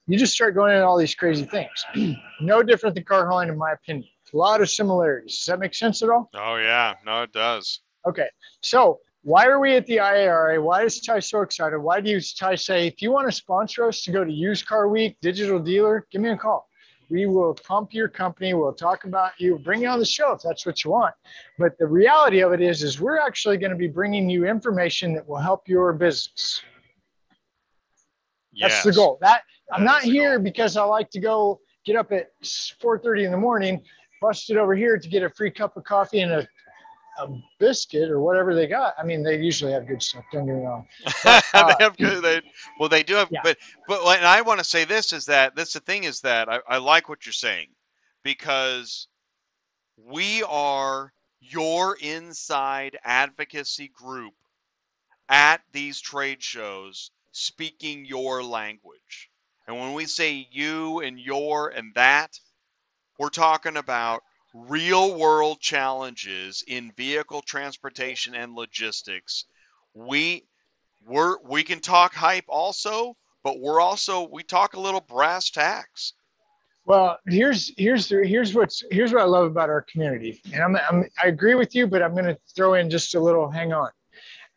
you just start going into all these crazy things. no different than car hauling, in my opinion. A lot of similarities. Does that make sense at all? oh yeah, no, it does. Okay, so why are we at the IARA? Why is Ty so excited? Why do you Ty say if you want to sponsor us to go to Used Car Week, Digital Dealer, give me a call. We will pump your company. We'll talk about you, bring you on the show if that's what you want. But the reality of it is, is we're actually going to be bringing you information that will help your business. Yes. That's the goal. That I'm not here goal. because I like to go get up at 4:30 in the morning, bust it over here to get a free cup of coffee and a, a biscuit or whatever they got. I mean, they usually have good stuff. Don't get me wrong. uh, they have good. They, well, they do have, Yeah. but but and I want to say this is that that's the thing is that I, I like what you're saying because we are your inside advocacy group at these trade shows speaking your language. And when we say you and your and that, we're talking about real world challenges in vehicle transportation and logistics. We we're we can talk hype also, but we're also we talk a little brass tacks. Well, here's here's here's what's here's what I love about our community, and I'm, I'm I agree with you, but I'm going to throw in just a little. Hang on,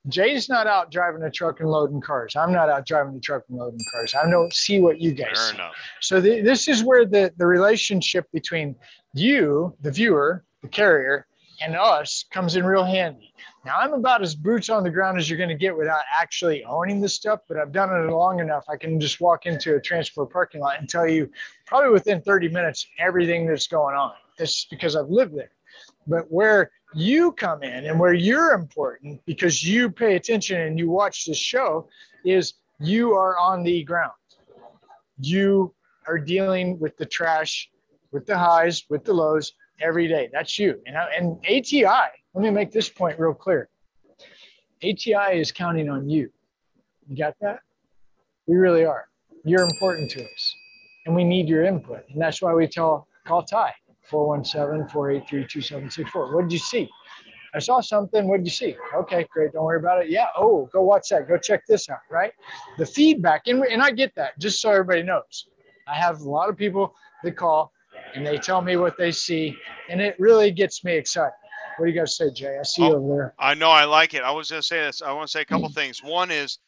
Jay's not out driving a truck and loading cars. I'm not out driving a truck and loading cars. I don't see what you guys Fair see. enough. So the, this is where the the relationship between you, the viewer, the carrier, and us comes in real handy. Now I'm about as boots on the ground as you're going to get without actually owning the stuff, but I've done it long enough. I can just walk into a transport parking lot and tell you probably within 30 minutes everything that's going on. This is because I've lived there. But where you come in and where you're important because you pay attention and you watch this show is you are on the ground. You are dealing with the trash, with the highs, with the lows every day. That's you. And, and ATI, let me make this point real clear. ATI is counting on you. You got that? We really are. You're important to us. And we need your input. And that's why we tell call Ty 417-483-2764. What did you see? I saw something. What did you see? Okay, great. Don't worry about it. Yeah. Oh, go watch that. Go check this out. Right. The feedback, and, and I get that just so everybody knows. I have a lot of people that call and they tell me what they see, and it really gets me excited. What do you guys say, Jay? I see you Oh. over there. I know I like it. I was going to say this. I want to say a couple mm. things. One is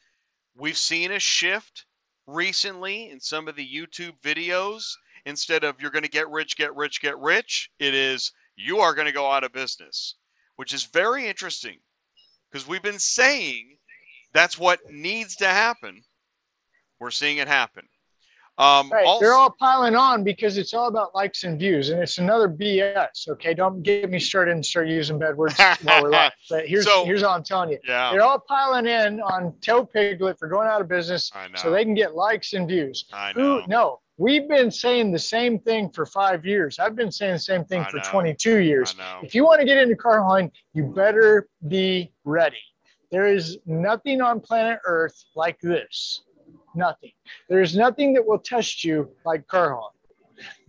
we've seen a shift recently in some of the YouTube videos. Instead of you're going to get rich, get rich, get rich, it is you are going to go out of business, which is very interesting because we've been saying that's what needs to happen. We're seeing it happen. Um, Right. also, They're all piling on because it's all about likes and views, and it's another BS. Okay, don't get me started and start using bad words while we're live. But here's So- here's all I'm telling you. yeah, They're all piling in on Tell Piglet for going out of business so they can get likes and views. I Who? know. No, we've been saying the same thing for five years. I've been saying the same thing I for know. 22 years. If you want to get into car hauling, you better be ready. There is nothing on planet Earth like this. Nothing. There is nothing that will test you like car hauling.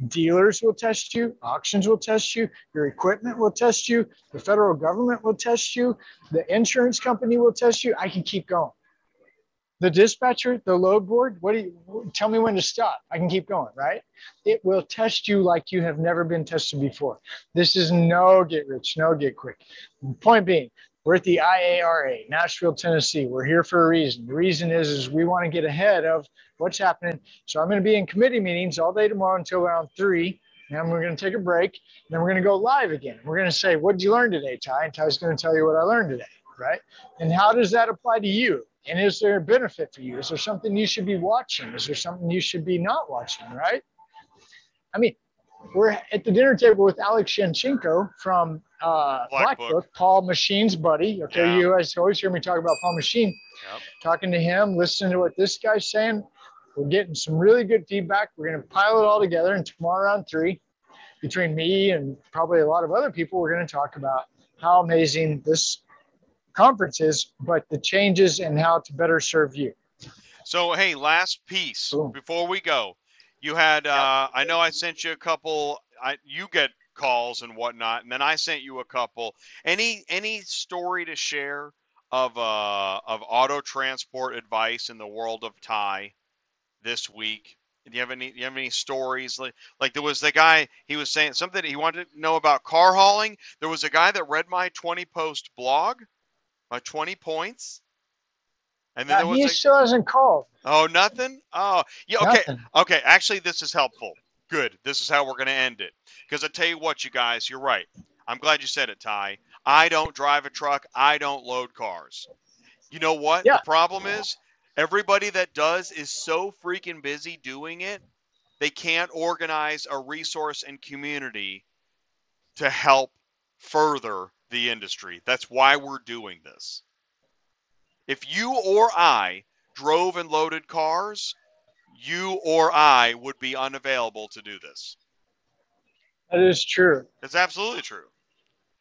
Dealers will test you, auctions will test you, your equipment will test you, the federal government will test you, the insurance company will test you. I can keep going. The dispatcher, the load board, what do you tell me when to stop? I can keep going, right? It will test you like you have never been tested before. This is no get rich, no get quick. Point being, we're at the IARA, Nashville, Tennessee. We're here for a reason. The reason is, is we want to get ahead of what's happening. So I'm going to be in committee meetings all day tomorrow until around three. And we're going to take a break. And then we're going to go live again. We're going to say, what did you learn today, Ty? And Ty's going to tell you what I learned today, right? And how does that apply to you? And is there a benefit for you? Is there something you should be watching? Is there something you should be not watching, right? I mean, we're at the dinner table with Alex Shanchenko from uh, Black Black, Book. Book. Paul Machine's buddy. Okay, Yeah. you guys always hear me talk about Paul Machine. Yep. Talking to him, listening to what this guy's saying. We're getting some really good feedback. We're going to pile it all together, and tomorrow around three, between me and probably a lot of other people, we're going to talk about how amazing this conference is, but the changes and how to better serve you. So hey, last piece Boom. before we go. You had uh, I know I sent you a couple. I you get calls and whatnot, and then I sent you a couple. Any any story to share of uh of auto transport advice in the world of Ty this week? Do you have any do you have any stories like like there was the guy he was saying something he wanted to know about car hauling. There was a guy that read my 20 post blog, my 20 points. And then Uh, there was he a, still hasn't called. Oh, nothing? Oh, yeah. Okay. Nothing. Okay. Actually, this is helpful. Good. This is how we're going to end it. Because I tell you what, you guys, you're right. I'm glad you said it, Ty. I don't drive a truck. I don't load cars. You know what? Yeah. The problem is everybody that does is so freaking busy doing it, they can't organize a resource and community to help further the industry. That's why we're doing this. If you or I drove and loaded cars, you or I would be unavailable to do this. That is true. It's absolutely true.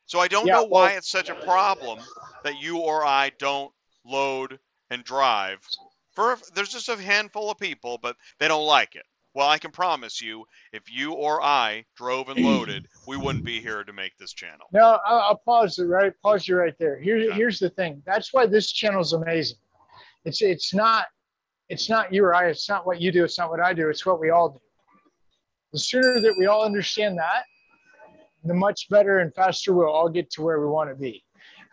So I don't Yeah, know why well- it's such a problem that you or I don't load and drive. For there's just a handful of people, but they don't like it. Well, I can promise you, if you or I drove and loaded, we wouldn't be here to make this channel. No, I'll, I'll pause it right. Pause you right there. Here, Yeah. here's the thing. That's why this channel is amazing. It's it's not it's not you or I. It's not what you do. It's not what I do. It's what we all do. The sooner that we all understand that, the much better and faster we'll all get to where we want to be.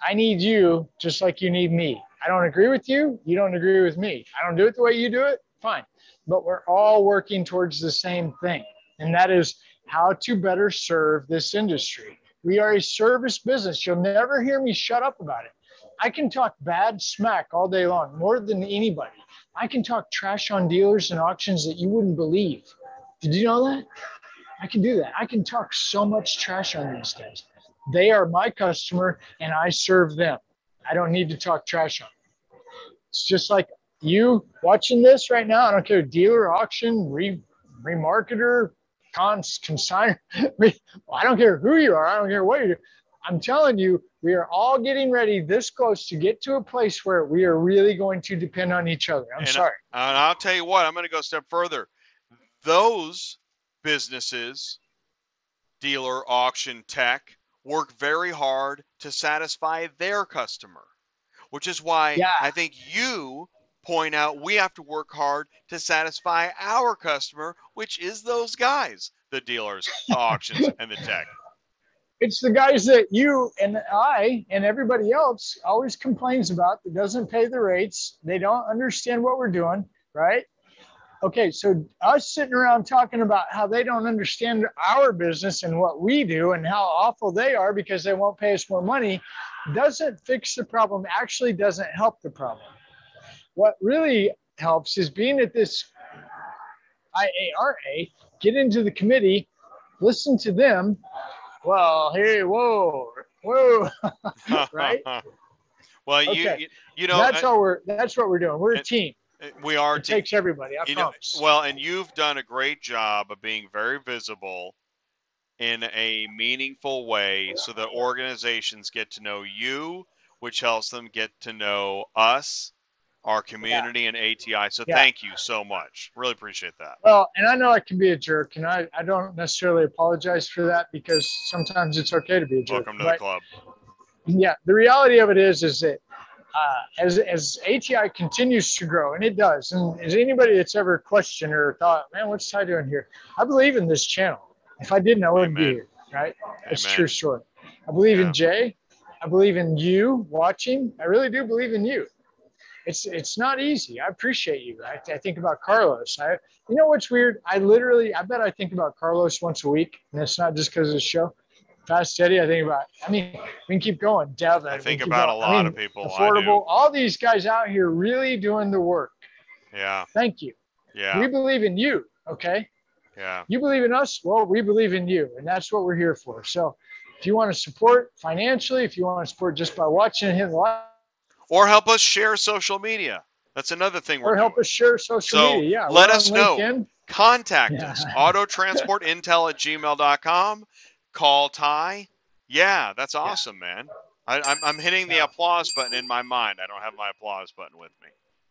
I need you just like you need me. I don't agree with you. You don't agree with me. I don't do it the way you do it. Fine. But we're all working towards the same thing, and that is how to better serve this industry. We are a service business. You'll never hear me shut up about it. I can talk bad smack all day long, more than anybody. I can talk trash on dealers and auctions that you wouldn't believe. Did you know that? I can do that. I can talk so much trash on these guys. They are my customer and I serve them. I don't need to talk trash on them. It's just like you watching this right now. I don't care, dealer, auction, re, remarketer, cons, consigner. I don't care who you are. I don't care what you do. I'm telling you, we are all getting ready this close to get to a place where we are really going to depend on each other. I'm And I- sorry. And I'll tell you what, I'm going to go a step further. Those businesses, dealer, auction, tech, work very hard to satisfy their customer, which is why Yeah. I think you point out we have to work hard to satisfy our customer, which is those guys, the dealers, the auctions, and the tech. It's the guys that you and I and everybody else always complains about that doesn't pay the rates. They don't understand what we're doing, right? Okay, so us sitting around talking about how they don't understand our business and what we do and how awful they are because they won't pay us more money doesn't fix the problem, actually doesn't help the problem. What really helps is being at this IARA, get into the committee, listen to them, well, hey, whoa, whoa. Right? well, you, Okay. you you know that's I- how we're. That's what we're doing. We're a team. Uh, we are It takes everybody. I you know, promise. well, and you've done a great job of being very visible in a meaningful way so that organizations get to know you, which helps them get to know us, our community, and ATI. So Yeah. thank you so much. Really appreciate that. well, and I know I can be a jerk, and I, I don't necessarily apologize for that because sometimes it's okay to be a jerk. Welcome to the club. yeah, the reality of it is, is that uh, as as ATI continues to grow, and it does, and as anybody that's ever questioned or thought, man, what's Ty doing here? I believe in this channel. If I didn't, I wouldn't be here. Right? It's Amen. true story. I believe Yeah. in Jay. I believe in you watching. I really do believe in you. It's it's not easy. I appreciate you. I, I think about Carlos. I you know what's weird? I literally I bet I think about Carlos once a week, and it's not just because of the show. Fast Steady, I think about. I mean, we can keep going. Devin, I think about a going. I lot mean, of people. I Affordable. All these guys out here really doing the work. Yeah, Thank you. yeah, We believe in you. Okay. yeah. You believe in us. Well, we believe in you, and that's what we're here for. So, if you want to support financially, if you want to support just by watching and hitting the like, Or help us share social media. That's another thing we're or help doing. us share social So, media. Yeah. let us know. LinkedIn. Contact Yeah. us. Autotransportintel at gmail.com. Call Ty. Yeah, that's awesome, man. I, I'm, I'm hitting the applause button in my mind. I don't have my applause button with me.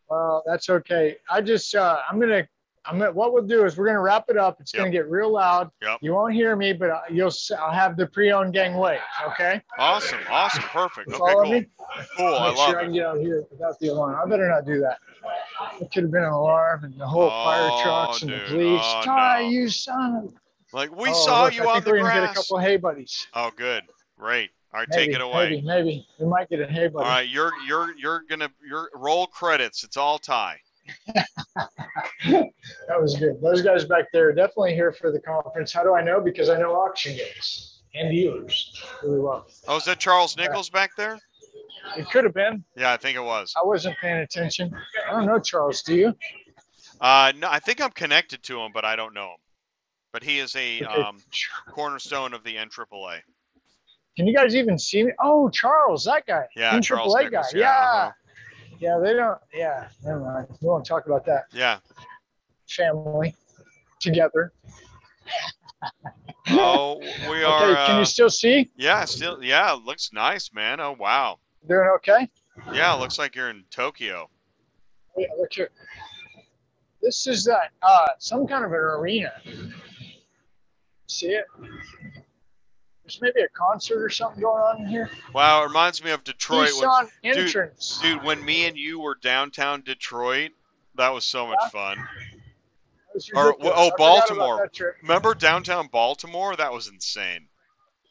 Well, that's okay. I just, uh, I'm gonna, I'm gonna. What we'll do is we're gonna wrap it up. It's gonna get real loud. Yep. You won't hear me, but you'll. I'll have the pre-owned gang wave. Okay. Awesome, awesome, perfect. Okay, cool. me? Cool, I Make love sure I can get out here without the alarm. I better not do that. It could have been an alarm and the whole oh, fire Oh, trucks and dude. the police. Oh, Ty, no. you son. Like, we Oh, saw look, you I on think the we're gonna get a couple of hay buddies. Oh, good. Great. All right, Maybe, take it away. Maybe, maybe we might get a hay buddy. All right, you're you're you're gonna you're roll credits. It's all Ty. That was good. Those guys back there are definitely here for the conference. How do I know? Because I know auction guys and dealers really well. Oh, is that Charles Nichols back there? It could have been. Yeah, I think it was. I wasn't paying attention. I don't know Charles. Do you? Uh, no, I think I'm connected to him, but I don't know him. But he is a um, cornerstone of the NAAA. Can you guys even see me? Oh, Charles, that guy. Yeah, In Charles Nichols, guy. yeah, Yeah. uh-huh. Yeah, they don't. Yeah, never mind. We won't talk about that. Yeah. Family together. Oh, we are. okay, can uh, you still see? yeah, still. Yeah, looks nice, man. Oh wow. Doing okay? Yeah, it looks like you're in Tokyo. Yeah, look here. This is that uh, some kind of an arena. See it? There's maybe a concert or something going on in here. Wow, it reminds me of Detroit. when- Tucson dude, entrance. dude, when me and you were downtown Detroit, that was so much fun. Or oh, I Baltimore. Remember downtown Baltimore? That was insane.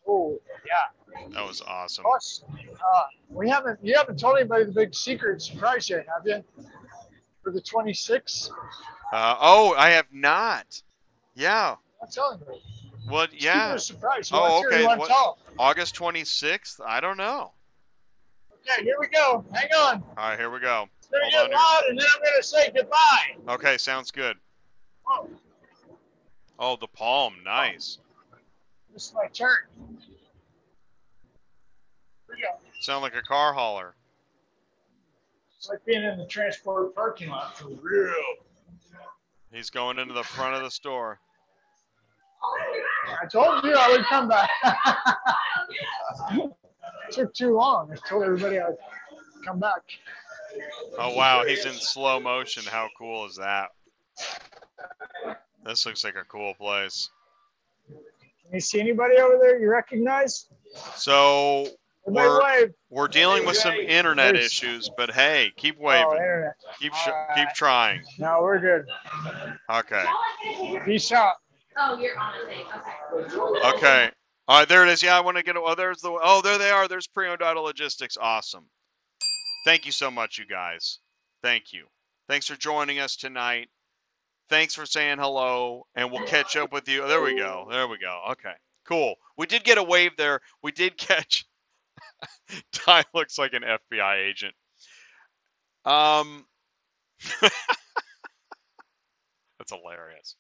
Oh, yeah. That was awesome. Plus, uh, we haven't you haven't told anybody the big secret surprise yet, have you? For the 26th? Uh, oh, I have not. Yeah. I'm telling you. What? Just Yeah. surprise. Oh, okay. What- to. August 26th? I don't know. Okay, here we go. Hang on. All right, here we go. It's gonna get on here. and then I'm gonna say goodbye. Okay, sounds good. Oh, Oh, the palm. Nice. Oh. this is my turn. Here we go. Sound like a car hauler. It's like being in the transport parking lot for real. He's going into the front of the store. Oh, I told you I would come back. it took too long. I told everybody I'd come back. Oh, wow. He's in slow motion. How cool is that? This looks like a cool place. Can you see anybody over there you recognize? So we're, wave. we're dealing with some internet There's- issues, but hey, keep Oh, waving. internet. Keep sh- All keep trying. No, we're good. Okay. Peace out. Oh. Okay. All right, there it is. Yeah, I want to get. Oh, there's the. Oh, there they are. There's auto logistics. Awesome. Thank you so much, you guys. Thank you. Thanks for joining us tonight. Thanks for saying hello, and we'll catch up with you. There we go. There we go. Okay. Cool. We did get a wave there. We did catch. Ty looks like an FBI agent. Um. That's hilarious.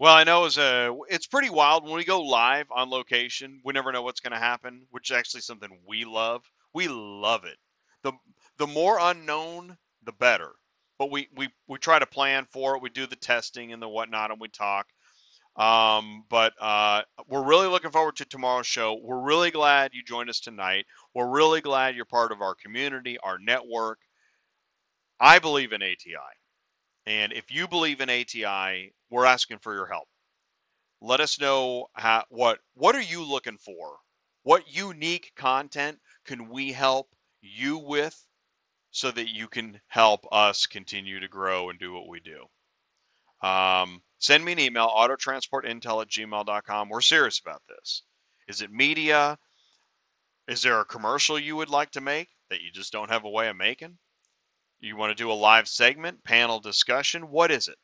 Well, I know it's a it's pretty wild when we go live on location. We never know what's going to happen, which is actually something we love. We love it. the The more unknown, the better. But we we we try to plan for it. We do the testing and the whatnot, and we talk. Um, but uh, we're really looking forward to tomorrow's show. We're really glad you joined us tonight. We're really glad you're part of our community, our network. I believe in ATI. And if you believe in ATI, we're asking for your help. Let us know how, what what are you looking for? What unique content can we help you with so that you can help us continue to grow and do what we do? Um, send me an email, autotransportintel at gmail.com. We're serious about this. Is it media? Is there a commercial you would like to make that you just don't have a way of making? You want to do a live segment, panel discussion? What is it?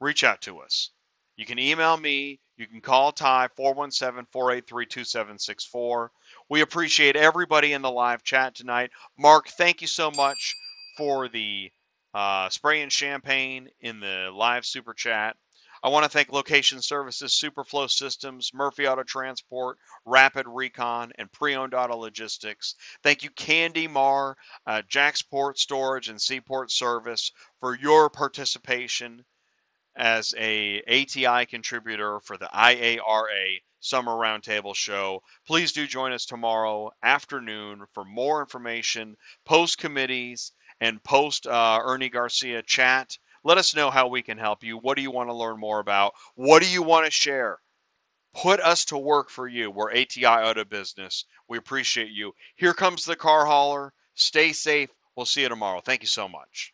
Reach out to us. You can email me. You can call Ty 417 483 2764. We appreciate everybody in the live chat tonight. Mark, thank you so much for the uh, spray and champagne in the live super chat. I want to thank Location Services, Superflow Systems, Murphy Auto Transport, Rapid Recon, and Pre-Owned Auto Logistics. Thank you, Candy Mar, uh, Jacksport Storage, and Seaport Service for your participation as a ATI contributor for the IARA Summer Roundtable Show. Please do join us tomorrow afternoon for more information, post committees, and post uh, Ernie Garcia chat. Let us know how we can help you. What do you want to learn more about? What do you want to share? Put us to work for you. We're ATI out of Business. We appreciate you. Here comes the car hauler. Stay safe. We'll see you tomorrow. Thank you so much.